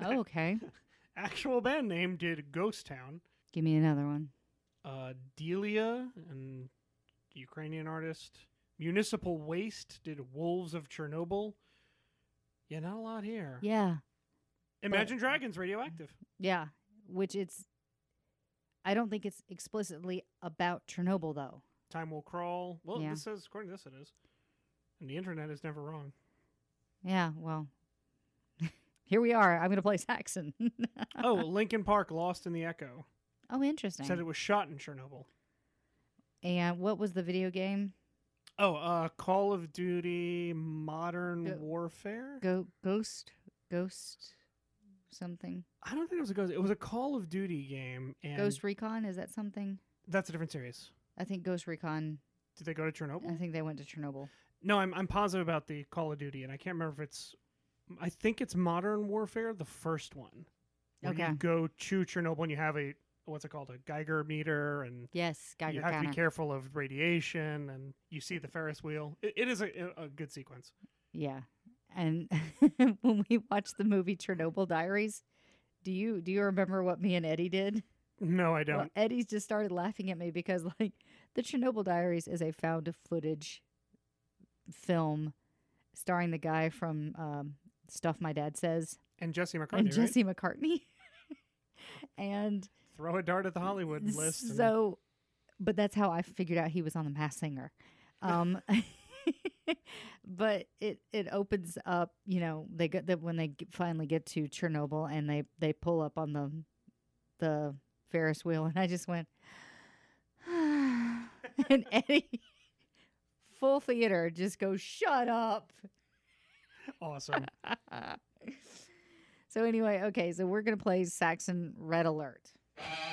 B: Oh, okay.
C: actual band name, did Ghost Town.
B: Give me another one.
C: Uh, Delia, and Ukrainian artist. Municipal Waste did Wolves of Chernobyl. Yeah, not a lot here.
B: Yeah,
C: Imagine Dragons, Radioactive.
B: yeah, which it's. I don't think it's explicitly about Chernobyl, though.
C: Time Will Crawl. Well,
B: Yeah.
C: this says, according to this, it is. And the internet is never wrong.
B: Yeah, well, here we are. I'm going to play Saxon.
C: oh, Linkin Park Lost in the Echo.
B: oh, interesting.
C: Said it was shot in Chernobyl.
B: And what was the video game?
C: Oh, uh, Call of Duty Modern
B: Go-
C: Warfare?
B: Go Ghost Ghost something.
C: I don't think it was a Ghost. It was a Call of Duty game. And
B: Ghost Recon is that something?
C: That's a different series.
B: I think Ghost Recon.
C: Did they go to Chernobyl?
B: I think they went to Chernobyl.
C: No, I'm I'm positive about the Call of Duty, and I can't remember if it's. I think it's Modern Warfare, the first one. where
B: Okay.
C: You go to Chernobyl and you have a what's it called, a Geiger meter, and
B: Yes, Geiger
C: you have to be careful of radiation, and you see the Ferris wheel. It, it is a, a good sequence.
B: Yeah. And when we watched the movie Chernobyl Diaries, do you do you remember what me and Eddie did?
C: No, I don't.
B: Well, Eddie's just started laughing at me because like the Chernobyl Diaries is a found footage film starring the guy from um, Stuff My Dad Says
C: and Jesse McCartney,
B: and
C: right?
B: Jesse McCartney. and
C: Throw a dart at the Hollywood list. and-
B: so, but that's how I figured out he was on the Masked Singer. Um, but it it opens up. You know, they get that when they g- finally get to Chernobyl and they they pull up on the the Ferris wheel, and I just went, and Eddie, full theater, just goes, "Shut up."
C: awesome.
B: so anyway, okay, so we're gonna play Saxon Red Alert.
F: Yeah.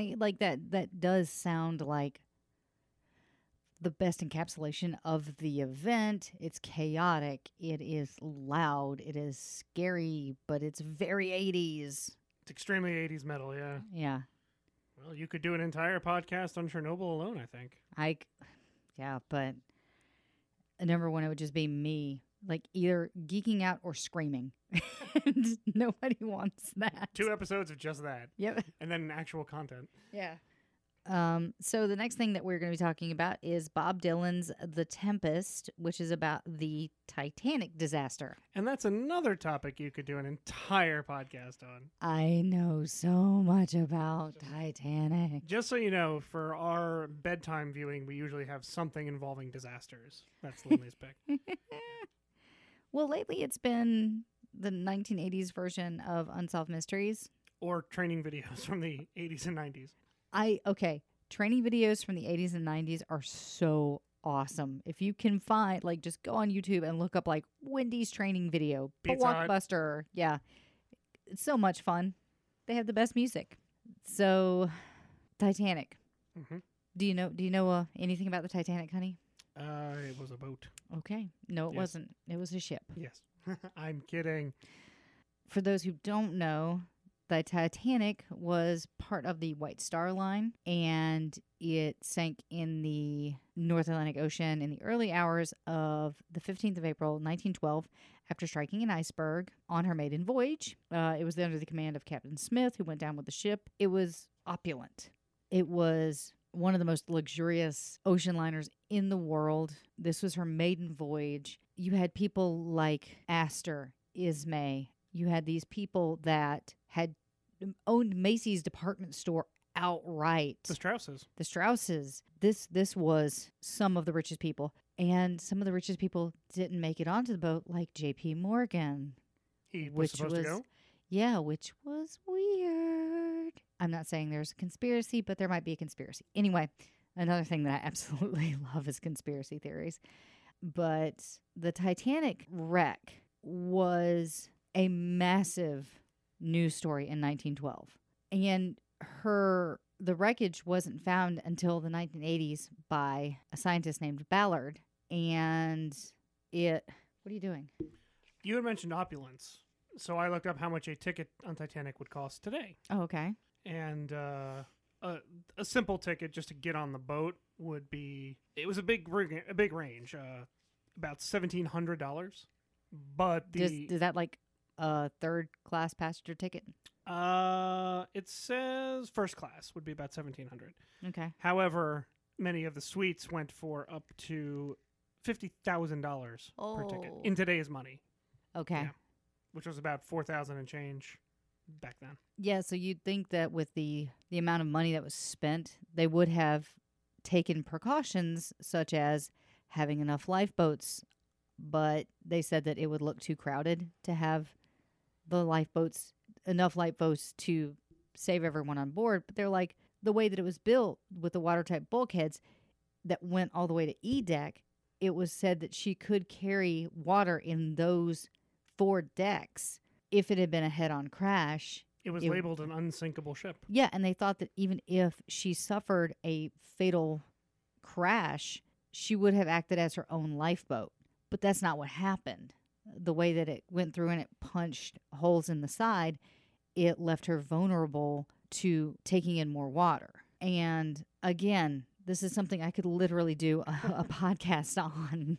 B: I like that. That does sound like the best encapsulation of the event. It's chaotic. It is loud. It is scary, but it's very 80s.
C: It's extremely 80s metal, yeah.
B: Yeah.
C: Well, you could do an entire podcast on Chernobyl alone, I think.
B: I, c- yeah, but number one, it would just be me, like either geeking out or screaming. and nobody wants that.
C: Two episodes of just that,
B: Yep.
C: and then actual content.
B: Yeah. Um, so the next thing that we're going to be talking about is Bob Dylan's The Tempest, which is about the Titanic disaster.
C: And that's another topic you could do an entire podcast on.
B: I know so much about Titanic.
C: Just so you know, for our bedtime viewing, we usually have something involving disasters. That's Linley's pick.
B: Well, lately it's been the 1980s version of Unsolved Mysteries.
C: Or training videos from the 80s and 90s.
B: I okay, training videos from the 80s and 90s are so awesome. If you can find like just go on YouTube and look up like Wendy's training video,
C: Pizza.
B: Blockbuster. Yeah. It's so much fun. They have the best music. So Titanic.
C: Mhm.
B: Do you know do you know uh, anything about the Titanic, honey?
C: Uh, it was a boat.
B: Okay. No, it
C: Yes.
B: wasn't. It was a ship.
C: Yes. I'm kidding.
B: For those who don't know, the Titanic was part of the White Star Line and it sank in the North Atlantic Ocean in the early hours of the 15th of April, 1912, after striking an iceberg on her maiden voyage. Uh, it was under the command of Captain Smith, who went down with the ship. It was opulent. It was one of the most luxurious ocean liners in the world. This was her maiden voyage. You had people like Astor, Ismay. You had these people that had owned Macy's department store outright.
C: The Strausses.
B: the Strausses. This this was some of the richest people, and some of the richest people didn't make it onto the boat, like J.P. Morgan.
C: He was
B: Which
C: supposed
B: was-
C: to go.
B: Yeah, which was weird. I'm not saying there's a conspiracy, but there might be a conspiracy. Anyway, another thing that I absolutely love is conspiracy theories. But the Titanic wreck was a massive news story in 1912. And her the wreckage wasn't found until the 1980s by a scientist named Ballard and it what are you doing?
C: You had mentioned opulence. So I looked up how much a ticket on Titanic would cost today.
B: Oh, okay.
C: And uh, a, a simple ticket just to get on the boat would be it was a big rig- a big range uh, about seventeen hundred dollars but the
B: Does, is that like a third class passenger ticket?
C: uh it says first class would be about seventeen hundred
B: Okay.
C: however many of the suites went for up to fifty thousand dollars per ticket
B: Oh.
C: in today's money
B: Okay.
C: Yeah. which was about four thousand and change back then.
B: Yeah, so you'd think that with the the amount of money that was spent, they would have taken precautions such as having enough lifeboats, but they said that it would look too crowded to have the lifeboats enough lifeboats to save everyone on board, but they're like the way that it was built with the watertight bulkheads that went all the way to E deck, it was said that she could carry water in those four decks if it had been a head-on crash
C: it was
B: It-
C: labeled an unsinkable ship
B: yeah, and they thought that even if she suffered a fatal crash, she would have acted as her own lifeboat. But that's not what happened. The way that it went through and it punched holes in the side, it left her vulnerable to taking in more water. And again, this is something I could literally do a, a podcast on,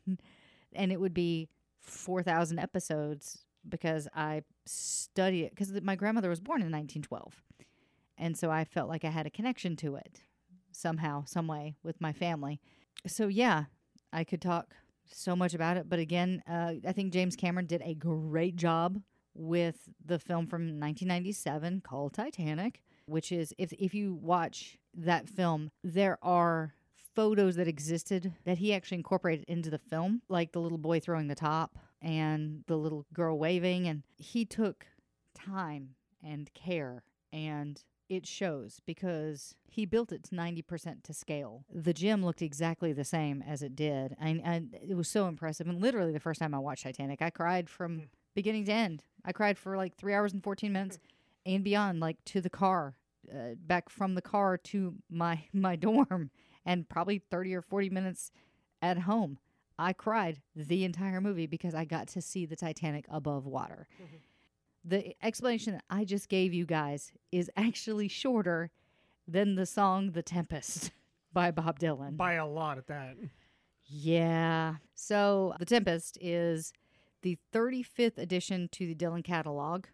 B: and it would be 4,000 episodes because I study it because my grandmother was born in 1912. And so I felt like I had a connection to it somehow, some way with my family. So yeah, I could talk so much about it. But again, uh, I think James Cameron did a great job with the film from 1997 called Titanic, which is if if you watch that film, there are photos that existed that he actually incorporated into the film, like the little boy throwing the top and the little girl waving. And he took time and care, and it shows because he built it to 90% to scale. The gym looked exactly the same as it did. And, and it was so impressive. And literally, the first time I watched Titanic, I cried from beginning to end. I cried for like three hours and 14 minutes and beyond, like to the car uh, back from the car to my my dorm, and probably thirty or forty minutes at home. I cried the entire movie because I got to see the Titanic above water. The explanation that I just gave you guys is actually shorter than the song "The Tempest" by Bob Dylan.
C: By a lot at that.
B: Yeah. So The Tempest is the 35th addition to the Dylan catalog.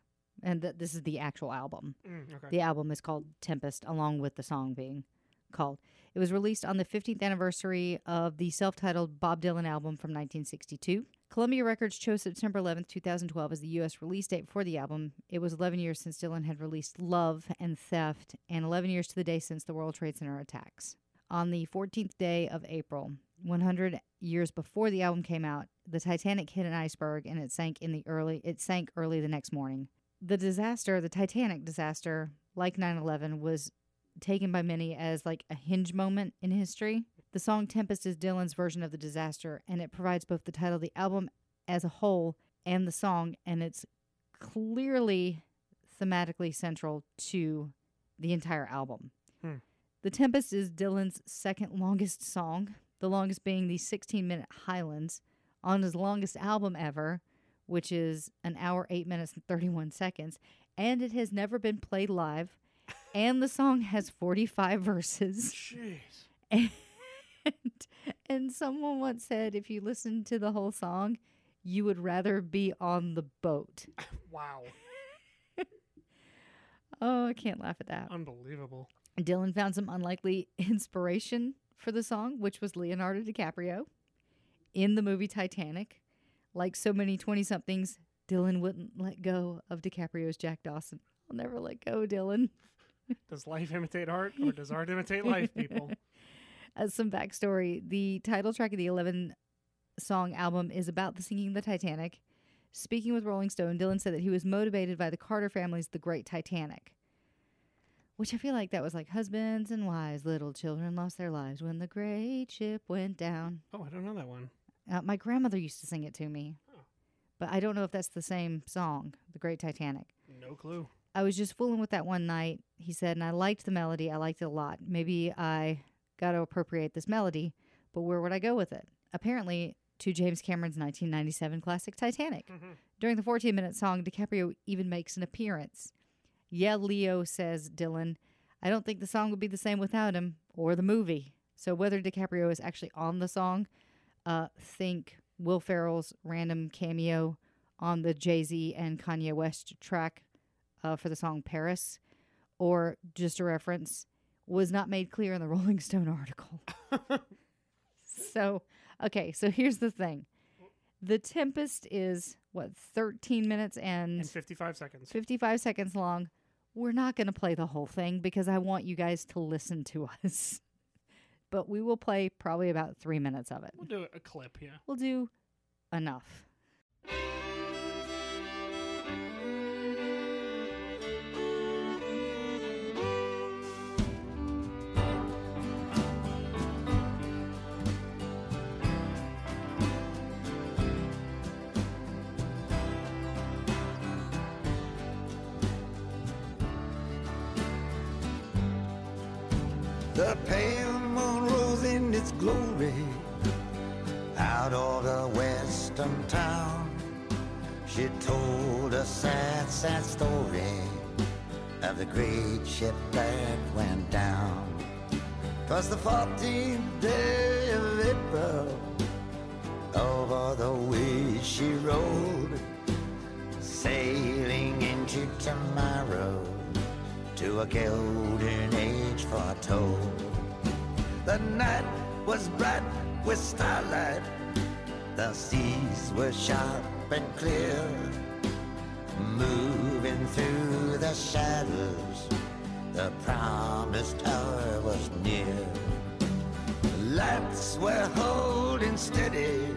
B: And th- this is the actual album.
C: Mm, okay.
B: The album is called Tempest, along with the song being called. It was released on the 15th anniversary of the self titled Bob Dylan album from 1962. Columbia Records chose September 11, 2012 as the U.S. release date for the album. It was 11 years since Dylan had released Love and Theft, and 11 years to the day since the World Trade Center attacks. On the 14th day of April, 100 years before the album came out, the Titanic hit an iceberg and it sank in the early it sank early the next morning. The disaster, the Titanic disaster, like 9/11 was taken by many as like a hinge moment in history. The song Tempest is Dylan's version of the disaster and it provides both the title of the album as a whole and the song and it's clearly thematically central to the entire album.
C: Hmm.
B: The Tempest is Dylan's second longest song, the longest being the 16 minute Highlands on his longest album ever, which is an hour, 8 minutes, and 31 seconds. And it has never been played live. And the song has 45 verses.
C: Jeez.
B: And, and someone once said if you listen to the whole song, you would rather be on the boat.
C: Wow.
B: Oh, I can't laugh at that.
C: Unbelievable.
B: Dylan found some unlikely inspiration for the song, which was Leonardo DiCaprio in the movie Titanic. Like so many 20 somethings, Dylan wouldn't let go of DiCaprio's Jack Dawson. I'll never let go, Dylan.
C: Does life imitate art or does art imitate life, people?
B: As some backstory, the title track of the 11 song album is about the sinking of the Titanic. Speaking with Rolling Stone, Dylan said that he was motivated by the Carter family's The Great Titanic. Which I feel like that was like husbands and wives, little children lost their lives when the great ship went down.
C: Oh, I don't know that one.
B: Uh, my grandmother used to sing it to me,
C: Oh.
B: but I don't know if that's the same song, The Great Titanic.
C: No clue.
B: I was just fooling with that one night, he said, and I liked the melody. I liked it a lot. Maybe I got to appropriate this melody, but where would I go with it? Apparently, to James Cameron's 1997 classic Titanic. During the 14 minute song, DiCaprio even makes an appearance. Yeah, Leo, says Dylan. I don't think the song would be the same without him or the movie. So, whether DiCaprio is actually on the song, uh, think Will Ferrell's random cameo on the Jay Z and Kanye West track uh, for the song Paris, or just a reference, was not made clear in the Rolling Stone article. so, okay, so here's the thing The Tempest is what, 13 minutes and
C: In 55 seconds.
B: 55 seconds long. We're not going to play the whole thing because I want you guys to listen to us. But we will play probably about three minutes of it.
C: We'll do a clip, yeah.
B: We'll do enough.
G: Out of the western town. She told a sad, sad story of the great ship that went down. 'Twas the 14th day of April. Over the way she rode, sailing into tomorrow to a golden age foretold. The night was bright with starlight, the seas were sharp and clear, moving through the shadows. The promised hour was near. Lights were holding steady,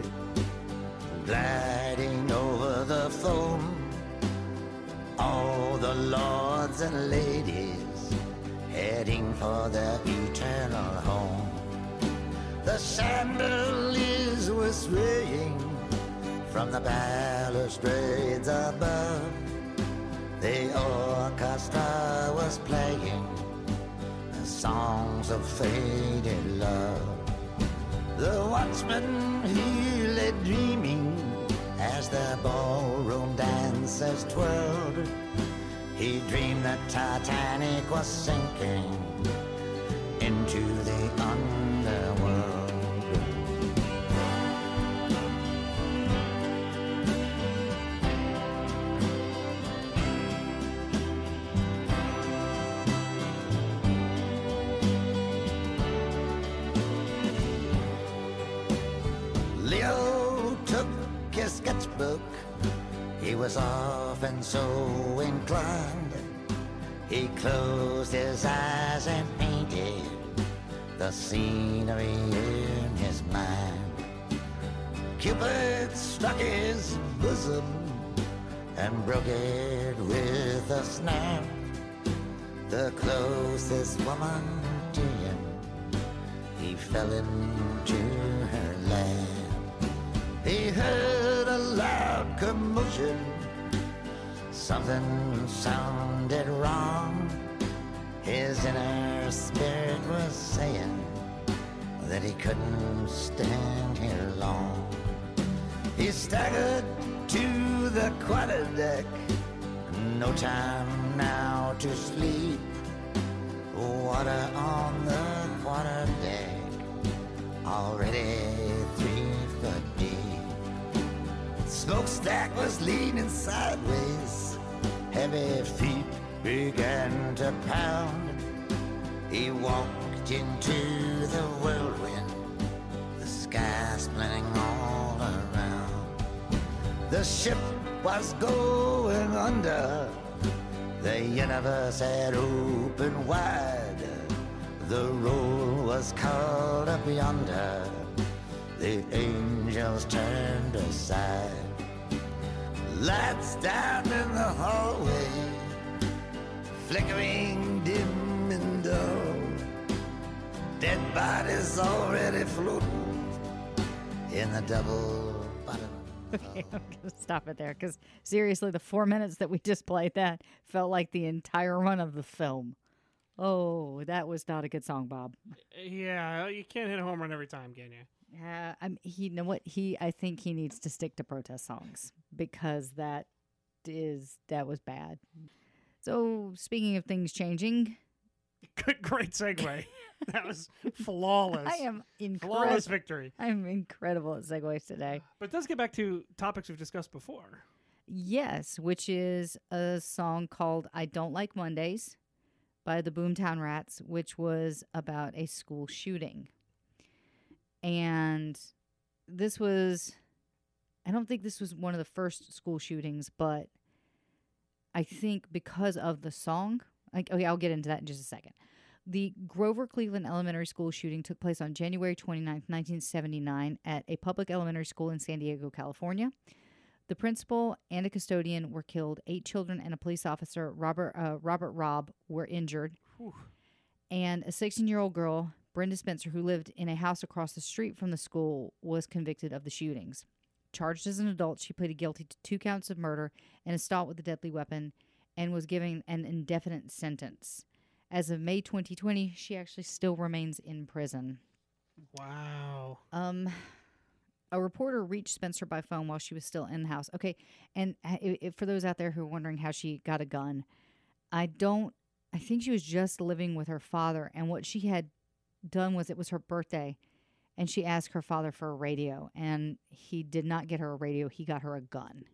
G: gliding over the foam all the lords and ladies heading for their eternal home. The chandeliers were swaying from the balustrades above. The orchestra was playing the songs of faded love. The watchman he lay dreaming as the ballroom dancers twirled. He dreamed that Titanic was sinking into the underworld. Often so inclined. He closed his eyes and painted the scenery in his mind. Cupid struck his bosom and broke it with a snap. The closest woman to him, he fell into her lap. He heard a loud commotion. Something sounded wrong. His inner spirit was saying that he couldn't stand here long. He staggered to the quarterdeck. No time now to sleep. Water on the quarterdeck. Already three foot deep. Smokestack was leaning sideways. Heavy feet began to pound. He walked into the whirlwind, the sky splitting all around. The ship was going under. The universe had opened wide. The roll was called up yonder. The angels turned aside. Lights down in the hallway, flickering dim and dull. Dead bodies already floating in the double bottom.
B: Okay, I'm gonna stop it there because seriously, the four minutes that we just played that felt like the entire run of the film. Oh, that was not a good song, Bob.
C: Yeah, you can't hit a home run every time, can you?
B: Yeah, I'm. He, you know what? He, I think he needs to stick to protest songs because that is that was bad. So speaking of things changing,
C: Good, great segue. that was flawless.
B: I am
C: flawless victory.
B: I'm incredible at segues today.
C: But it does get back to topics we've discussed before.
B: Yes, which is a song called I Don't Like Mondays by the Boomtown Rats, which was about a school shooting. And this was, I don't think this was one of the first school shootings, but I think because of the song, like, okay, I'll get into that in just a second. The Grover Cleveland Elementary School shooting took place on January 29, 1979, at a public elementary school in San Diego, California. The principal and a custodian were killed. Eight children and a police officer, Robert uh, Robert Robb, were injured. And a 16 year old girl, Brenda Spencer, who lived in a house across the street from the school, was convicted of the shootings. Charged as an adult, she pleaded guilty to two counts of murder and assault with a deadly weapon and was given an indefinite sentence. As of May 2020, she actually still remains in prison.
C: Wow.
B: Um, a reporter reached Spencer by phone while she was still in the house. Okay, and uh, for those out there who are wondering how she got a gun, I don't. I think she was just living with her father, and what she had done was it was her birthday, and she asked her father for a radio, and he did not get her a radio. He got her a gun.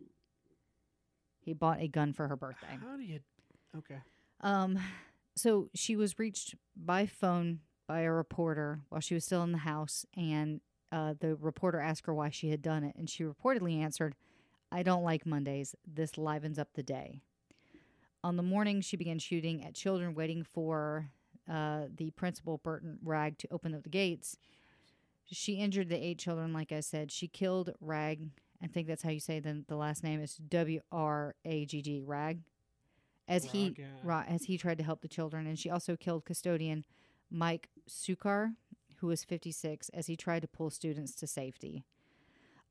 B: He bought a gun for her birthday.
C: How do you? Okay.
B: Um, so she was reached by phone by a reporter while she was still in the house, and uh, the reporter asked her why she had done it, and she reportedly answered, "I don't like Mondays. This livens up the day." On the morning, she began shooting at children waiting for uh, the principal, Burton Wragg, to open up the gates. She injured the eight children, like I said. She killed Wragg. I think that's how you say the, the last name is W R A G G, Wragg. As he
C: yeah.
B: ra- as he tried to help the children, and she also killed custodian Mike Suchar, who was 56, as he tried to pull students to safety.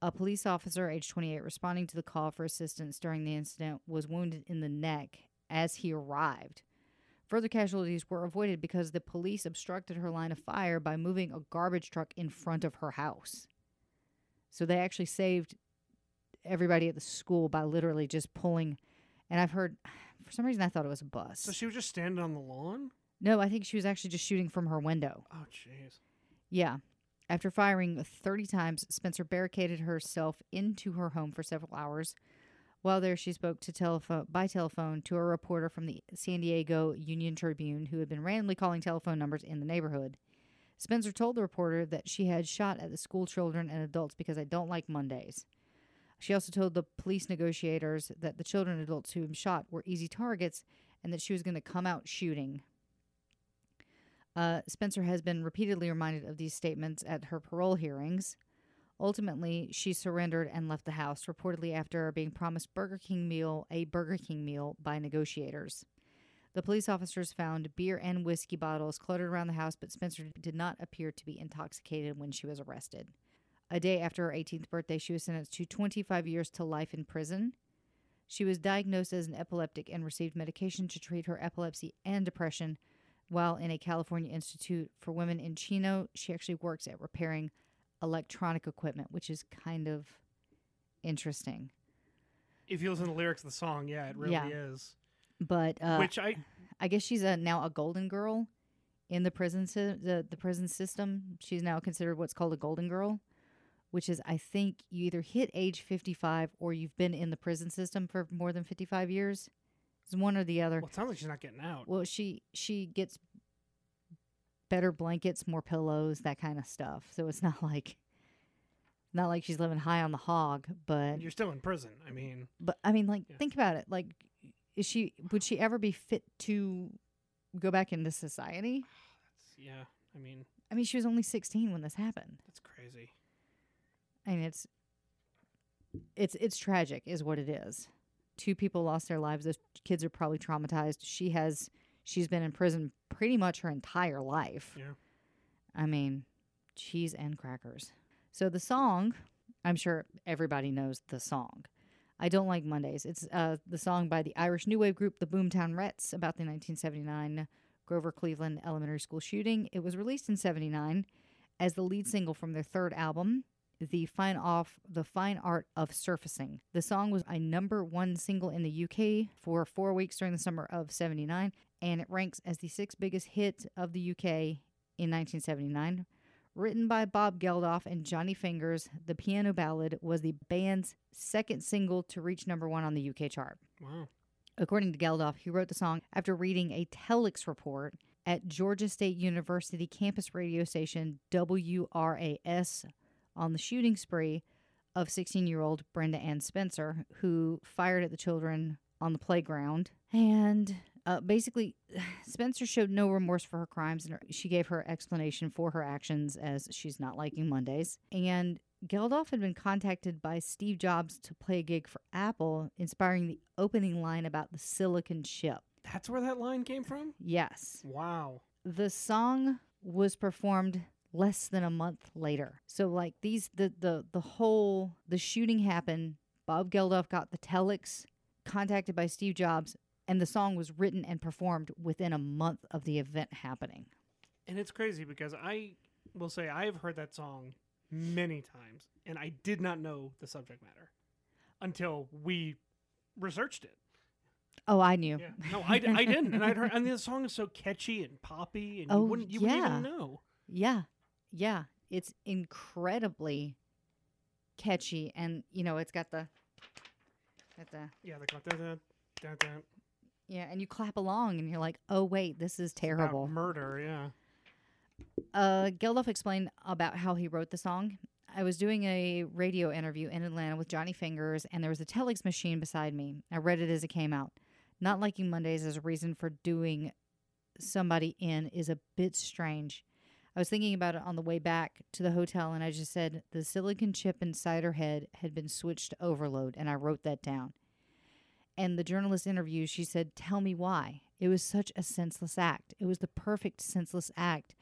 B: A police officer, age 28, responding to the call for assistance during the incident, was wounded in the neck as he arrived. Further casualties were avoided because the police obstructed her line of fire by moving a garbage truck in front of her house. So they actually saved everybody at the school by literally just pulling. And I've heard, for some reason, I thought it was a bus.
C: So she was just standing on the lawn.
B: no, I think she was actually just shooting from her window.
C: Oh, jeez.
B: Yeah. After firing 30 times, Spencer barricaded herself into her home for several hours. While there, she spoke to telephone by telephone to a reporter from the San Diego Union Tribune who had been randomly calling telephone numbers in the neighborhood. Spencer told the reporter that she had shot at the school children and adults because I don't like Mondays. She also told the police negotiators that the children and adults whom shot were easy targets and that she was going to come out shooting. Uh, Spencer has been repeatedly reminded of these statements at her parole hearings. Ultimately, she surrendered and left the house, reportedly after being promised Burger King meal, a Burger King meal by negotiators. The police officers found beer and whiskey bottles cluttered around the house, but Spencer did not appear to be intoxicated when she was arrested. A day after her 18th birthday, she was sentenced to 25 years to life in prison. She was diagnosed as an epileptic and received medication to treat her epilepsy and depression. While in a California Institute for Women in Chino, she actually works at repairing electronic equipment, which is kind of interesting.
C: If you listen to the lyrics of the song, yeah, it really
B: Yeah.
C: is.
B: But uh,
C: Which I
B: I guess she's a, now a golden girl in the prison sy- the the prison system. She's now considered what's called a golden girl, which is I think you either hit age 55 or you've been in the prison system for more than 55 years. It's one or the other.
C: well, it sounds like she's not getting out.
B: Well, she she gets better blankets, more pillows, that kind of stuff. So it's not like not like she's living high on the hog, but
C: You're still in prison. I mean,
B: but I mean like
C: Yeah.
B: think about it. Like is she would she ever be fit to go back into society?
C: yeah. I mean,
B: I mean, she was only 16 when this happened.
C: that's crazy.
B: I mean, it's it's it's tragic, is what it is. Two people lost their lives. Those kids are probably traumatized. She has she's been in prison pretty much her entire life.
C: Yeah.
B: I mean, cheese and crackers. So the song, I'm sure everybody knows the song. I don't like Mondays. It's uh, the song by the Irish New Wave group, the Boomtown Rats, about the 1979 Grover Cleveland Elementary School shooting. It was released in '79 as the lead single from their third album, the fine off the fine art of surfacing. The song was a number one single in the UK for four weeks during the summer of '79, and it ranks as the sixth biggest hit of the UK in 1979. Written by Bob Geldof and Johnny Fingers, the piano ballad was the band's second single to reach number one on the UK chart.
C: Wow.
B: According to Geldof, he wrote the song after reading a telex report at Georgia State University campus radio station WRAS on the shooting spree of 16 year old Brenda Ann Spencer, who fired at the children on the playground. And uh, basically, Spencer showed no remorse for her crimes, and she gave her explanation for her actions as she's not liking Mondays. And Geldof had been contacted by Steve Jobs to play a gig for Apple, inspiring the opening line about the silicon chip.
C: That's where that line came from?
B: Yes.
C: Wow.
B: The song was performed less than a month later. So like these the the the whole the shooting happened, Bob Geldof got the telex contacted by Steve Jobs and the song was written and performed within a month of the event happening.
C: And it's crazy because I will say I have heard that song many times and I did not know the subject matter until we researched it.
B: Oh, I knew.
C: Yeah. No, I didn't. And I'd heard, and the song is so catchy and poppy and
B: Oh,
C: you wouldn't, you wouldn't even know.
B: Yeah. Yeah. It's incredibly catchy and you know, it's got the got the
C: Yeah, they go dun, dun, dun, dun.
B: yeah, and you clap along and you're like, "Oh wait, this is
C: About
B: terrible."
C: murder, yeah.
B: Uh, Geldof explained about how he wrote the song. I was doing a radio interview in Atlanta with Johnny Fingers, and there was a telex machine beside me. I read it as it came out. Not liking Mondays as a reason for doing somebody in is a bit strange. I was thinking about it on the way back to the hotel, and I just said the silicon chip inside her head had been switched to overload, and I wrote that down. And the journalist interview, she said, Tell me why. It was such a senseless act. It was the perfect senseless act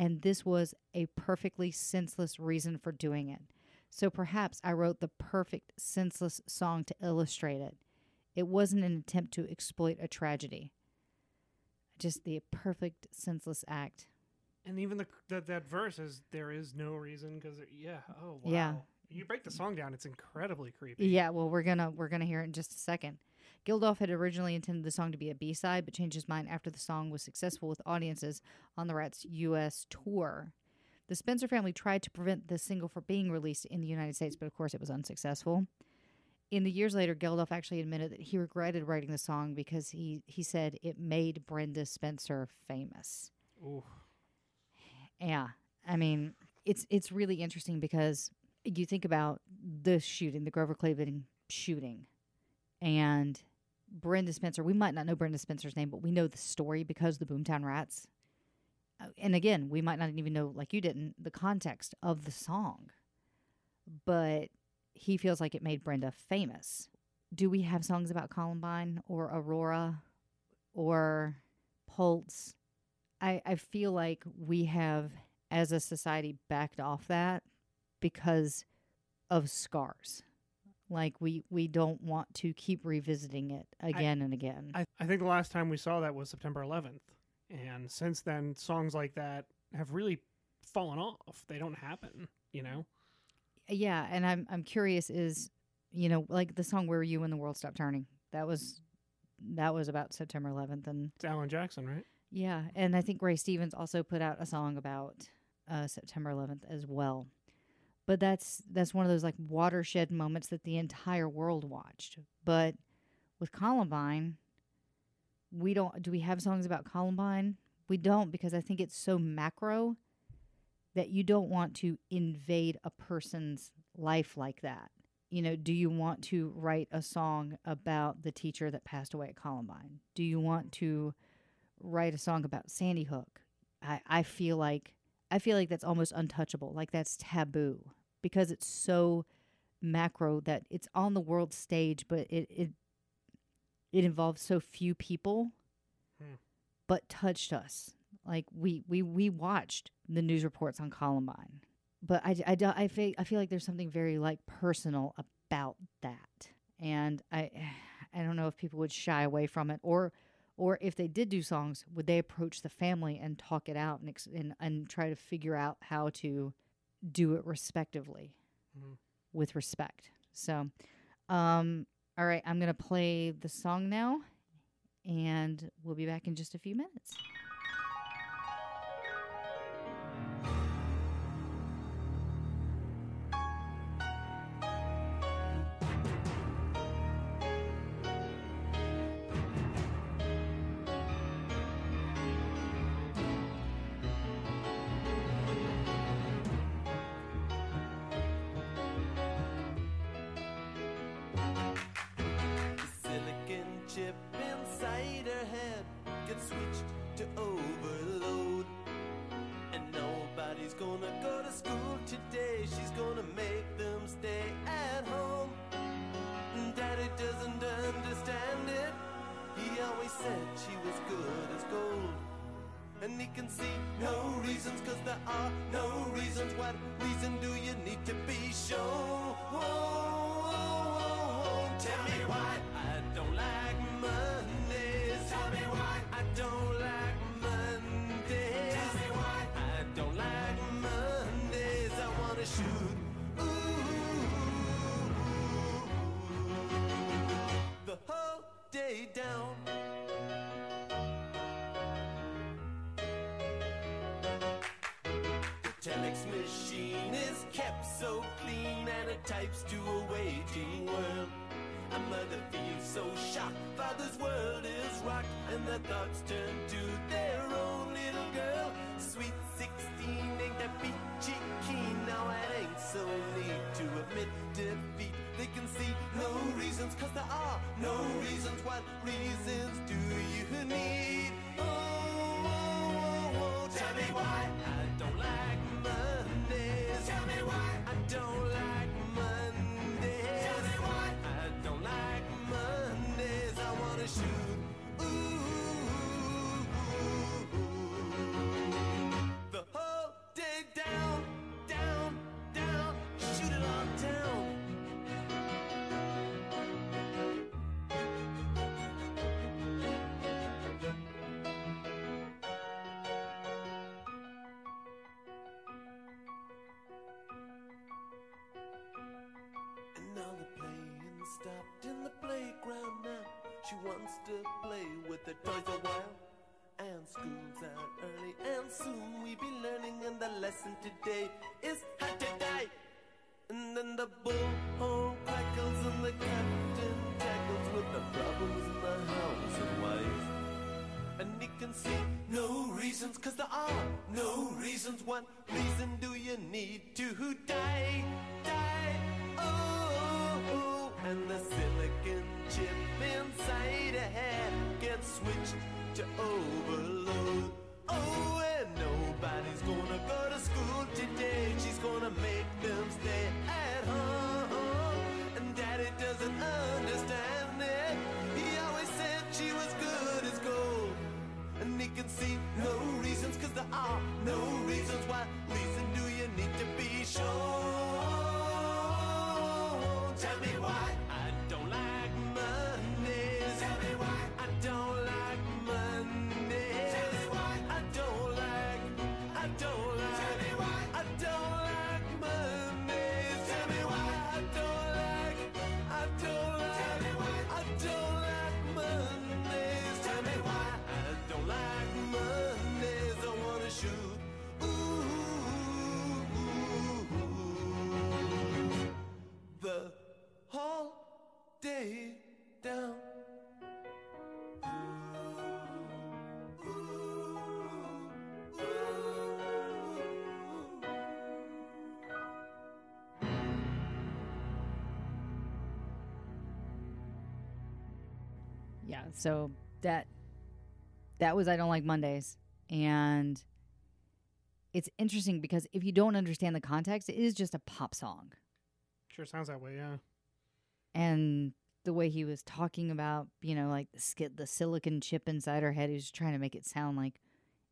B: and this was a perfectly senseless reason for doing it. So perhaps I wrote the perfect senseless song to illustrate it. It wasn't an attempt to exploit a tragedy. just the perfect senseless act.
C: And even the that that verse is there is no reason because yeah oh wow
B: Yeah.
C: you break the song down it's incredibly creepy
B: Yeah, well, we're gonna we're gonna hear it in just a second. Geldof had originally intended the song to be a B side, but changed his mind after the song was successful with audiences on the Rats' U.S. tour. The Spencer family tried to prevent the single from being released in the United States, but of course it was unsuccessful. In the years later, Geldof actually admitted that he regretted writing the song because he, he said it made Brenda Spencer famous.
C: Ooh.
B: Yeah, I mean, it's it's really interesting because you think about the shooting, the Grover Cleveland shooting, and Brenda Spencer. We might not know Brenda Spencer's name, but we know the story because the Boomtown Rats. Uh, And again, we might not even know, like you didn't, the context of the song. But he feels like it made Brenda famous. Do we have songs about Columbine or Aurora or Pulse? I, I feel like we have, as a society, backed off that because of scars. Like we we don't want to keep revisiting it again and again.
C: I, I think the last time we saw that was September 11th and since then songs like that have really fallen off. They don't happen you know?
B: Yeah, and I'm I'm curious is you know like the song "Where Were You When the World Stopped Turning" that was that was about September 11th and
C: it's Alan Jackson right
B: yeah, and I think Ray Stevens also put out a song about uh, September 11th as well. But that's that's one of those like watershed moments that the entire world watched. But with Columbine, we don't. Do we have songs about Columbine? We don't because I think it's so macro that you don't want to invade a person's life like that. You know, do you want to write a song about the teacher that passed away at Columbine? Do you want to write a song about Sandy Hook? I, I feel like I feel like that's almost untouchable. Like that's taboo because it's so macro that it's on the world stage, but it it it involves so few people,
C: Hmm.
B: but touched us. Like we we we watched the news reports on Columbine, but I I, I feel I feel like there's something very like personal about that, and I I don't know if people would shy away from it or or if they did do songs, would they approach the family and talk it out and ex- and, and try to figure out how to do it respectively
C: Mhm.
B: with respect. So, um, all right, I'm gonna play the song now, and we'll be back in just a few minutes.
H: So clean and it types to a waiting world. A mother feels so shocked, father's world is rocked, and their thoughts turn to their own little girl. Sweet 16 ain't that peachy keen, now it ain't so neat to admit defeat. They can see no reasons, cause there are no reasons. What reasons do you need? Oh, oh, oh, oh, tell me why I don't like don't
B: Yeah, so that that was I don't like Mondays. And it's interesting because if you don't understand the context, it is just a pop song.
C: Sure sounds that way, yeah.
B: And the way he was talking about, you know, like the the silicon chip inside her head, he was trying to make it sound like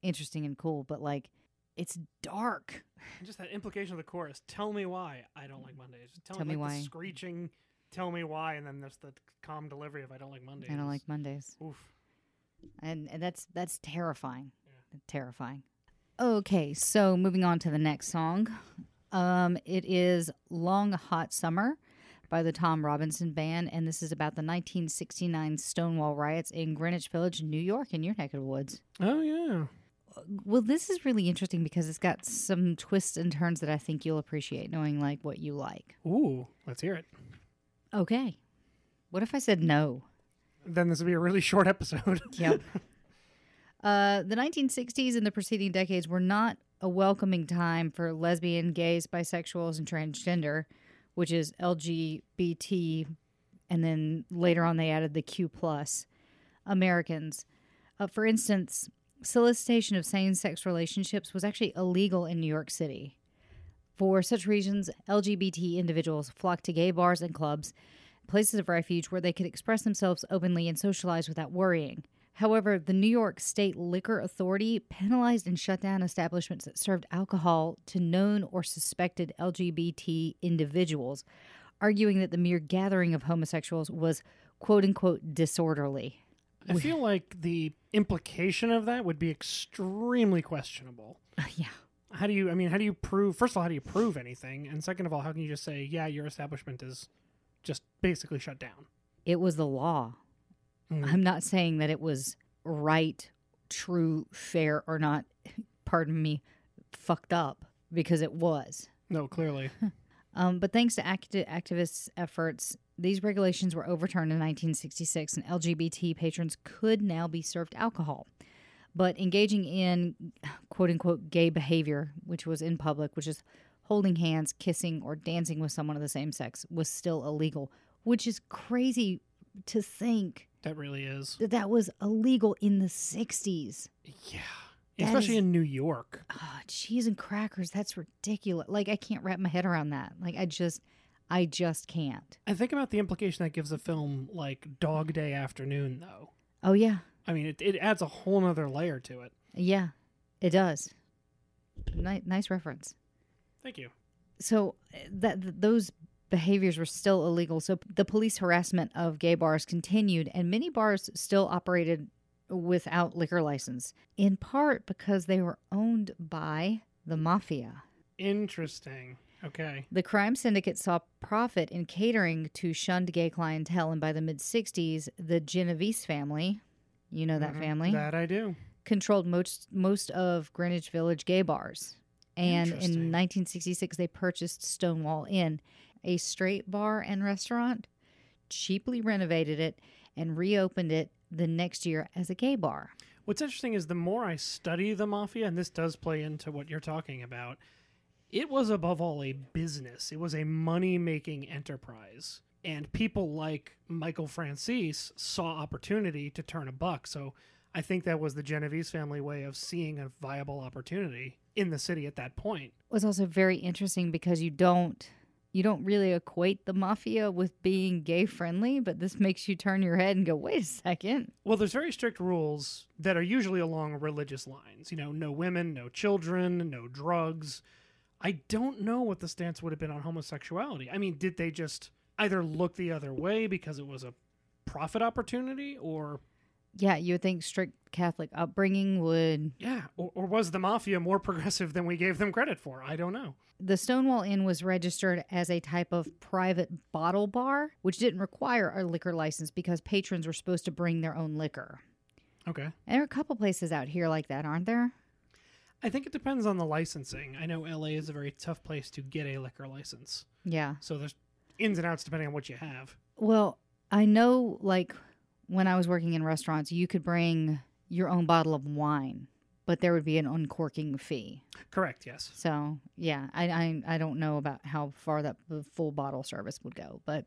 B: interesting and cool, but like it's dark.
C: Just that implication of the chorus. Tell me why I don't like mm-hmm. Mondays. Tell,
B: Tell
C: me,
B: me
C: like,
B: why.
C: The screeching. Tell me why, and then there's the calm delivery of I don't like Mondays.
B: I don't like Mondays.
C: Oof.
B: and and that's that's terrifying terrifying okay so moving on to the next song um it is long hot summer by the tom robinson band and this is about the 1969 stonewall riots in greenwich village new york in your neck of the woods
C: Oh yeah.
B: well this is really interesting because it's got some twists and turns that i think you'll appreciate knowing like what you like
C: Ooh, let's hear it.
B: Okay what if i said no
C: Then this would be a really short episode.
B: Yep. uh, the 1960s and the preceding decades were not a welcoming time for lesbian, gays, bisexuals, and transgender, which is LGBT, and then later on they added the Q plus Americans. Uh, for instance, solicitation of same-sex relationships was actually illegal in New York City. For such reasons, LGBT individuals flocked to gay bars and clubs, places of refuge where they could express themselves openly and socialize without worrying. However, the New York State Liquor Authority penalized and shut down establishments that served alcohol to known or suspected LGBT individuals, arguing that the mere gathering of homosexuals was quote unquote disorderly.
C: I feel like the implication of that would be extremely questionable.
B: yeah.
C: How do you? I mean, how do you prove? First of all, how do you prove anything? And second of all, how can you just say, yeah, your establishment is just basically shut down?
B: It was the law.
C: Mm.
B: I'm not saying that it was right, true, fair, or not, pardon me, fucked up, because it was.
C: No, clearly.
B: Um, but thanks to acti- activists' efforts, these regulations were overturned in 1966, and LGBT patrons could now be served alcohol. But engaging in quote unquote gay behavior, which was in public, which is holding hands, kissing, or dancing with someone of the same sex, was still illegal, which is crazy to think
C: that really is.
B: that that was illegal in the 60s.
C: Yeah.
B: That
C: Especially
B: is-
C: in New York.
B: Oh, cheese and crackers, that's ridiculous. Like, I can't wrap my head around that. Like, I just, I just can't.
C: I think about the implication that gives a film like Dog Day Afternoon, though.
B: Oh, yeah.
C: I mean, it, it adds a whole nother layer to it.
B: Yeah, it does. Ni- nice reference.
C: Thank you.
B: So uh, that th- those behaviors were still illegal. So the police harassment of gay bars continued, and many bars still operated without liquor license, in part because they were owned by the mafia.
C: Interesting. Okay.
B: The crime syndicate saw profit in catering to shunned gay clientele, and by the mid 60s, the Genovese family, you know that
C: Mhm.
B: family,
C: That I do.
B: controlled most most of Greenwich Village gay bars. And in 1966, they purchased Stonewall Inn, a straight bar and restaurant, cheaply renovated it, and reopened it the next year as a gay bar.
C: What's interesting is the more I study the mafia, and this does play into what you're talking about, it was above all a business. It was a money making enterprise. And people like Michael Franzese saw opportunity to turn a buck. So I think that was the Genovese family way of seeing a viable opportunity in the city at that point.
B: It was also very interesting because you don't you don't really equate the mafia with being gay friendly, but this makes you turn your head and go, wait a second.
C: Well, there's very strict rules that are usually along religious lines. You know, no women, no children, no drugs. I don't know what the stance would have been on homosexuality. I mean, did they just either look the other way because it was a profit opportunity or
B: Yeah, you would think strict Catholic upbringing would
C: yeah, or, or was the mafia more progressive than we gave them credit for? I don't know.
B: the Stonewall Inn was registered as a type of private bottle bar, which didn't require a liquor license because patrons were supposed to bring their own liquor.
C: Okay.
B: And there are a couple places out here like that, aren't there?
C: I think it depends on the licensing. I know LA is a very tough place to get a liquor license.
B: Yeah.
C: So there's ins and outs depending on what you have.
B: Well, I know like when I was working in restaurants, you could bring your own bottle of wine, but there would be an uncorking fee.
C: Correct, yes.
B: So yeah, I I, I don't know about how far that the full bottle service would go, but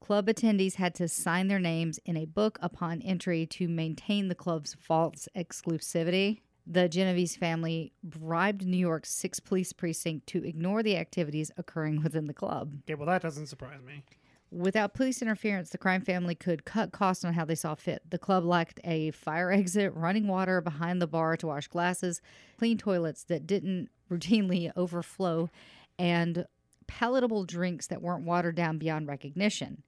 B: club attendees had to sign their names in a book upon entry to maintain the club's false exclusivity. The Genovese family bribed New York's sixth police precinct to ignore the activities occurring within the club.
C: Okay, well that doesn't surprise me.
B: Without police interference, the crime family could cut costs on how they saw fit. The club lacked a fire exit, running water behind the bar to wash glasses, clean toilets that didn't routinely overflow, and palatable drinks that weren't watered down beyond recognition.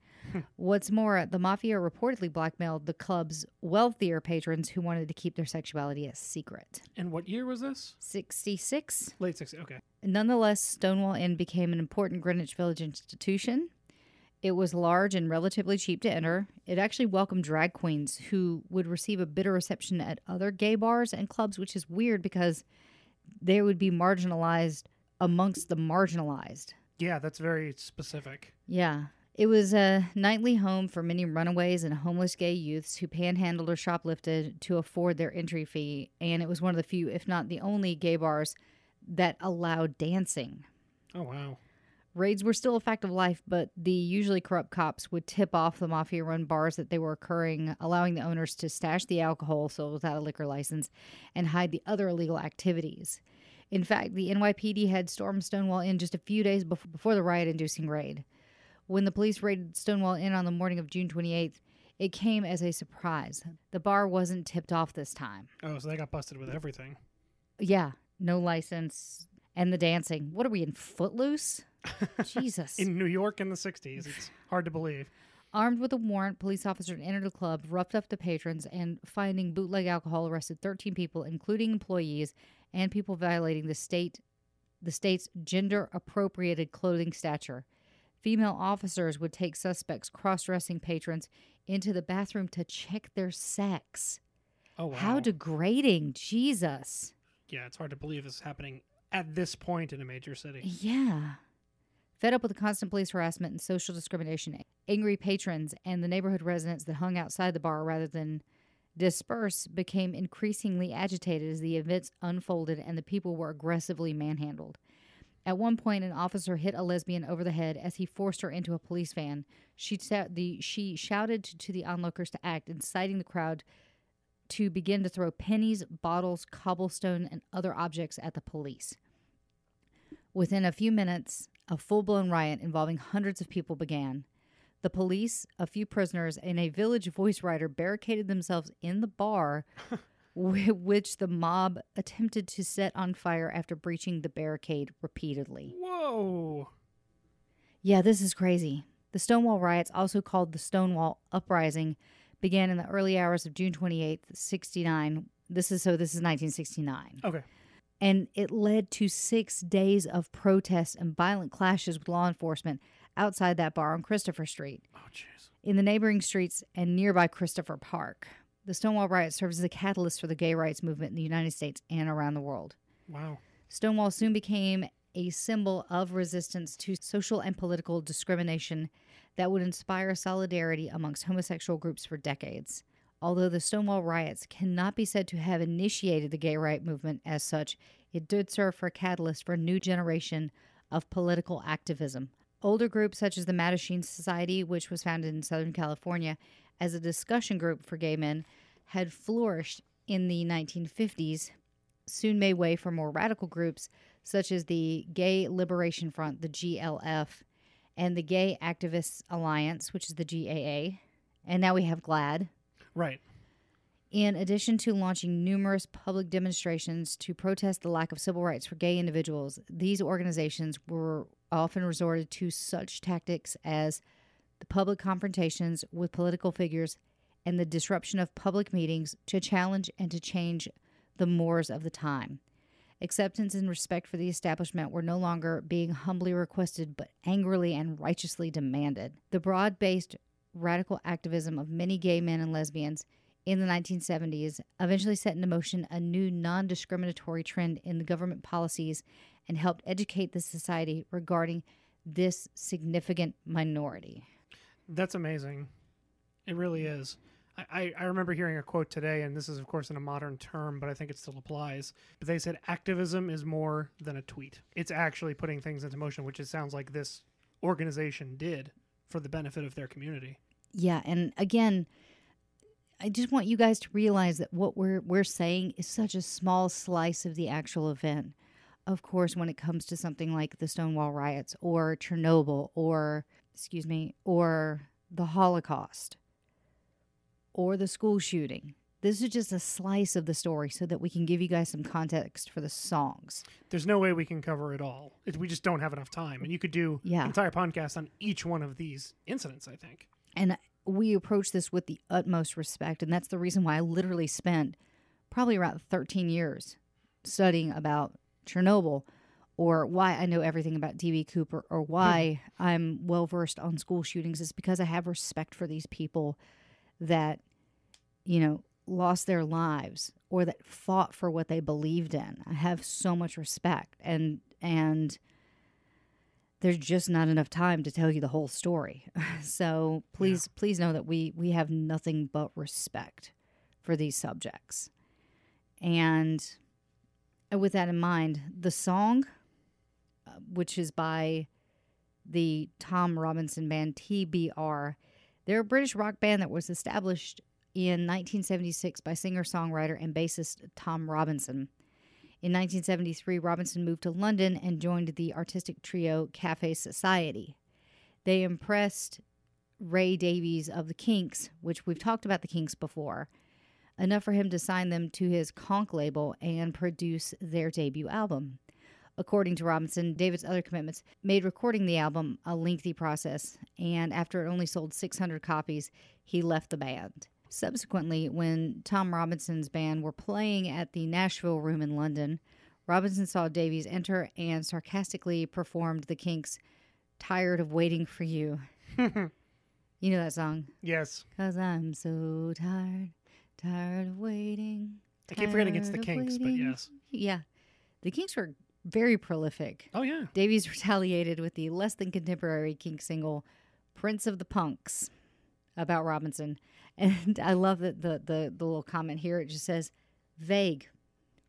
B: What's more, the mafia reportedly blackmailed the club's wealthier patrons who wanted to keep their sexuality a secret.
C: And what year was this?
B: 66?
C: Late 60s. Okay.
B: Nonetheless, Stonewall Inn became an important Greenwich Village institution. It was large and relatively cheap to enter. It actually welcomed drag queens who would receive a bitter reception at other gay bars and clubs, which is weird because they would be marginalized amongst the marginalized.
C: Yeah, that's very specific.
B: Yeah. It was a nightly home for many runaways and homeless gay youths who panhandled or shoplifted to afford their entry fee. And it was one of the few, if not the only, gay bars that allowed dancing.
C: Oh wow.
B: Raids were still a fact of life, but the usually corrupt cops would tip off the mafia run bars that they were occurring, allowing the owners to stash the alcohol sold without a liquor license and hide the other illegal activities. In fact, the NYPD had stormed Stonewall Inn just a few days before the riot inducing raid. When the police raided Stonewall Inn on the morning of June 28th, it came as a surprise. The bar wasn't tipped off this time.
C: Oh, so they got busted with everything.
B: Yeah, no license. And the dancing. What are we in Footloose? Jesus.
C: In New York in the 60s. It's hard to believe.
B: Armed with a warrant, police officers entered the club, roughed up the patrons, and finding bootleg alcohol, arrested 13 people, including employees and people violating the state, the state's gender-appropriated clothing stature. Female officers would take suspects, cross-dressing patrons, into the bathroom to check their sex.
C: Oh wow.
B: How degrading! Jesus.
C: yeah, it's hard to believe this is happening at this point in a major city.
B: Yeah. Fed up with the constant police harassment and social discrimination, angry patrons and the neighborhood residents that hung outside the bar rather than disperse became increasingly agitated as the events unfolded and the people were aggressively manhandled. At one point, an officer hit a lesbian over the head as he forced her into a police van. She, the, she shouted to, the onlookers to act, inciting the crowd to begin to throw pennies, bottles, cobblestone, and other objects at the police. Within a few minutes, a full blown riot involving hundreds of people began. The police, a few prisoners, and a village voice writer barricaded themselves in the bar, which the mob attempted to set on fire after breaching the barricade repeatedly.
C: Whoa.
B: Yeah, this is crazy. The Stonewall riots, also called the Stonewall Uprising, began in the early hours of June 28th, 69. This is so this is 1969.
C: Okay.
B: And it led to six days of protests and violent clashes with law enforcement outside that bar on Christopher Street.
C: Oh, jeez.
B: In the neighboring streets and nearby Christopher Park, the Stonewall riot serves as a catalyst for the gay rights movement in the United States and around the world.
C: Wow.
B: Stonewall soon became a symbol of resistance to social and political discrimination that would inspire solidarity amongst homosexual groups for decades. Although the Stonewall riots cannot be said to have initiated the gay right movement as such, it did serve for a catalyst for a new generation of political activism. Older groups such as the Mattachine Society, which was founded in Southern California as a discussion group for gay men, had flourished in the 1950s soon made way for more radical groups such as the Gay Liberation Front, the GLF, and the Gay Activists Alliance, which is the GAA. And now we have GLAAD.
C: Right.
B: In addition to launching numerous public demonstrations to protest the lack of civil rights for gay individuals, these organizations were often resorted to such tactics as the public confrontations with political figures and the disruption of public meetings to challenge and to change the mores of the time. Acceptance and respect for the establishment were no longer being humbly requested, but angrily and righteously demanded. The broad based radical activism of many gay men and lesbians in the 1970s eventually set into motion a new non discriminatory trend in the government policies and helped educate the society regarding this significant minority.
C: That's amazing. It really is. I, I, I remember hearing a quote today, and this is, of course, in a modern term, but I think it still applies. But they said activism is more than a tweet. It's actually putting things into motion, which it sounds like this organization did for the benefit of their community.
B: Yeah, and again, I just want you guys to realize that what we're we're saying is such a small slice of the actual event. Of course, when it comes to something like the Stonewall riots or Chernobyl or excuse me, or the Holocaust or the school shooting. This is just a slice of the story so that we can give you guys some context for the songs.
C: There's no way we can cover it all. We just don't have enough time. And you could do
B: Yeah.
C: an entire podcast on each one of these incidents, I think.
B: And we approach this with the utmost respect. And that's the reason why I literally spent probably around 13 years studying about Chernobyl or why I know everything about DB Cooper or why hmm. I'm well versed on school shootings is because I have respect for these people that, you know, lost their lives or that fought for what they believed in. I have so much respect and and there's just not enough time to tell you the whole story. so please please know that we we have nothing but respect for these subjects. And with that in mind, the song uh, which is by the Tom Robinson band TBR. They're a British rock band that was established in 1976 by singer songwriter and bassist Tom Robinson. In 1973, Robinson moved to London and joined the artistic trio Cafe Society. They impressed Ray Davies of the Kinks, which we've talked about the Kinks before, enough for him to sign them to his Konk label and produce their debut album. According to Robinson, David's other commitments made recording the album a lengthy process, and after it only sold 600 copies, he left the band. Subsequently, when Tom Robinson's band were playing at the Nashville Room in London, Robinson saw Davies enter and sarcastically performed the Kinks' Tired of Waiting for You. you know that song?
C: Yes.
B: Cause I'm so tired, tired of waiting.
C: I keep forgetting it's the
B: tired
C: Kinks, but yes.
B: Yeah. The Kinks were very prolific.
C: Oh, yeah.
B: Davies retaliated with the less than contemporary Kink single Prince of the Punks about Robinson. And I love that the, the, the little comment here. It just says vague.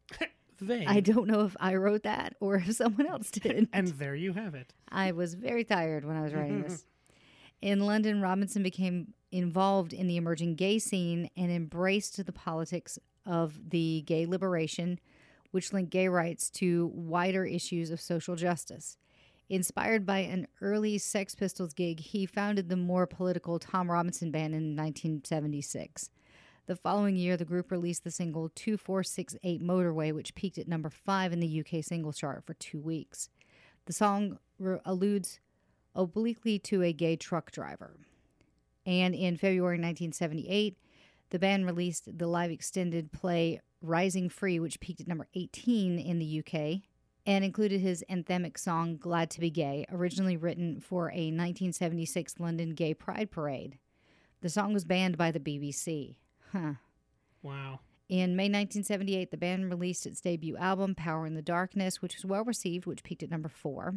C: Vague.
B: I don't know if I wrote that or if someone else did.
C: and there you have it.
B: I was very tired when I was writing this. In London, Robinson became involved in the emerging gay scene and embraced the politics of the gay liberation, which linked gay rights to wider issues of social justice. Inspired by an early Sex Pistols gig, he founded the more political Tom Robinson Band in 1976. The following year, the group released the single 2468 Motorway, which peaked at number five in the UK singles chart for two weeks. The song re- alludes obliquely to a gay truck driver. And in February 1978, the band released the live extended play
I: Rising Free, which peaked at number 18 in the UK, and included his anthemic song Glad to Be Gay, originally written for a 1976 London Gay Pride Parade. The song was banned by the BBC. Huh.
C: Wow.
I: In May 1978, the band released its debut album, Power in the Darkness, which was well received, which peaked at number four.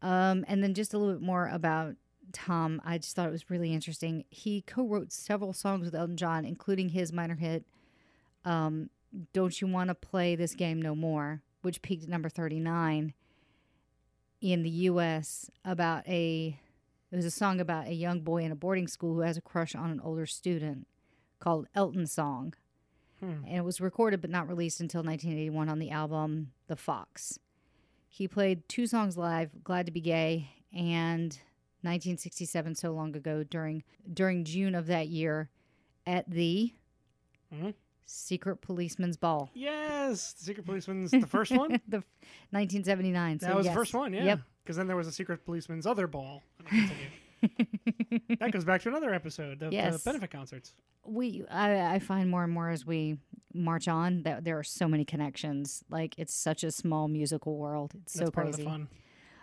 I: Um, and then just a little bit more about Tom. I just thought it was really interesting. He co wrote several songs with Elton John, including his minor hit, um, Don't You Want to Play This Game No More, which peaked at number 39 in the U.S. about a. It was a song about a young boy in a boarding school who has a crush on an older student called Elton Song. And it was recorded but not released until 1981 on the album The Fox. He played two songs live, Glad to Be Gay and 1967 so long ago during during June of that year at the
C: Mhm.
I: Secret Policeman's Ball.
C: Yes, Secret Policeman's the first one.
I: the 1979.
C: That
I: so
C: was
I: yes.
C: the first one, yeah.
I: Yep.
C: Because then there was a Secret Policeman's other ball. That goes back to another episode of
I: Yes.
C: the benefit concerts.
I: we I, I find more and more as we march on that there are so many connections. Like it's such a small musical world. It's
C: That's
I: so
C: part
I: crazy.
C: of the fun.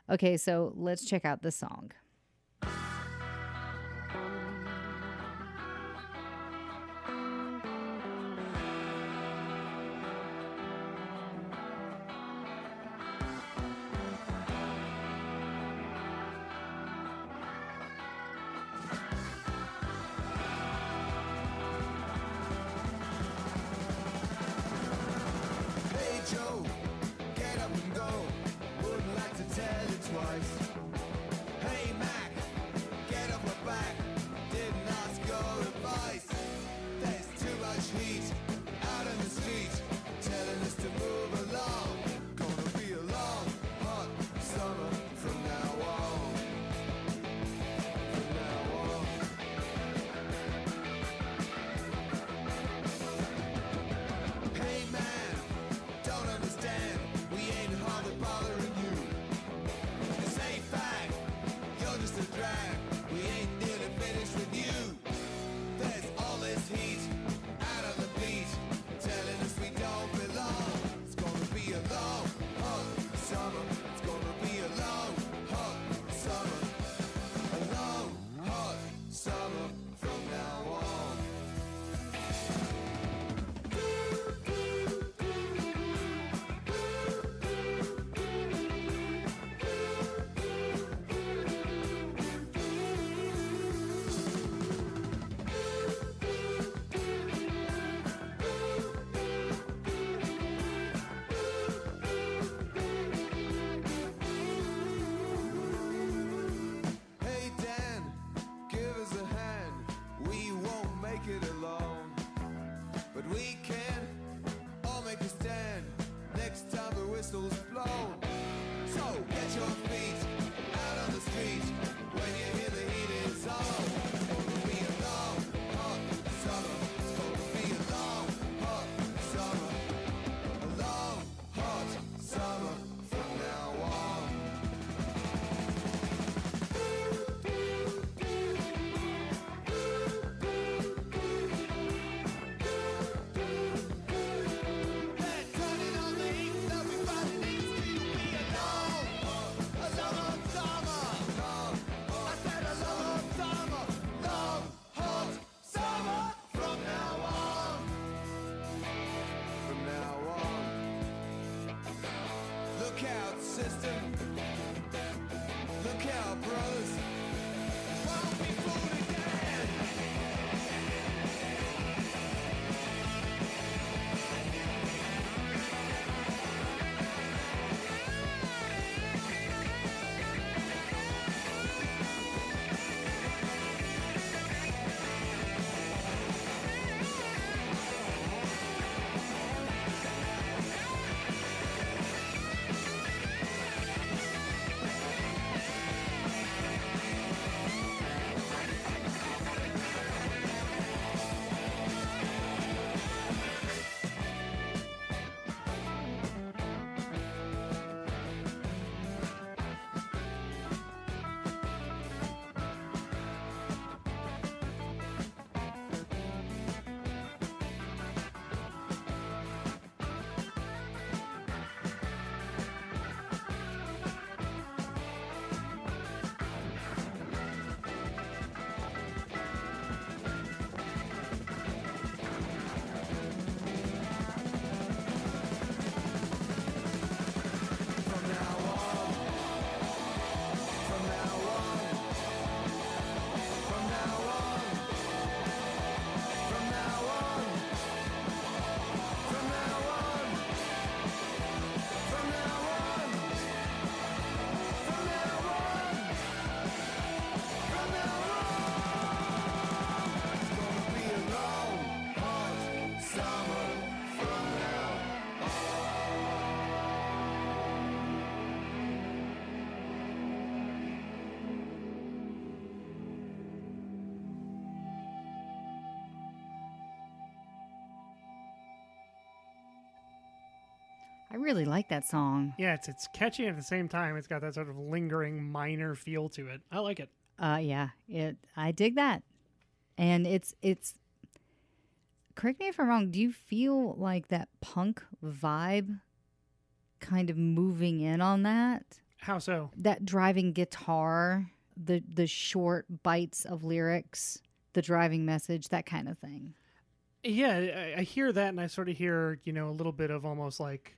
I: Okay, so let's check out this song.
B: Really like that song.
C: Yeah, it's it's catchy at the same time it's got that sort of lingering minor feel to it. I like it.
B: Uh, yeah, it. I dig that, and it's it's. Correct me if I'm wrong. Do you feel like that punk vibe, kind of moving in on that?
C: How so?
B: That driving guitar, the the short bites of lyrics, the driving message, that kind of thing.
C: Yeah, I, I hear that, and I sort of hear you know a little bit of almost like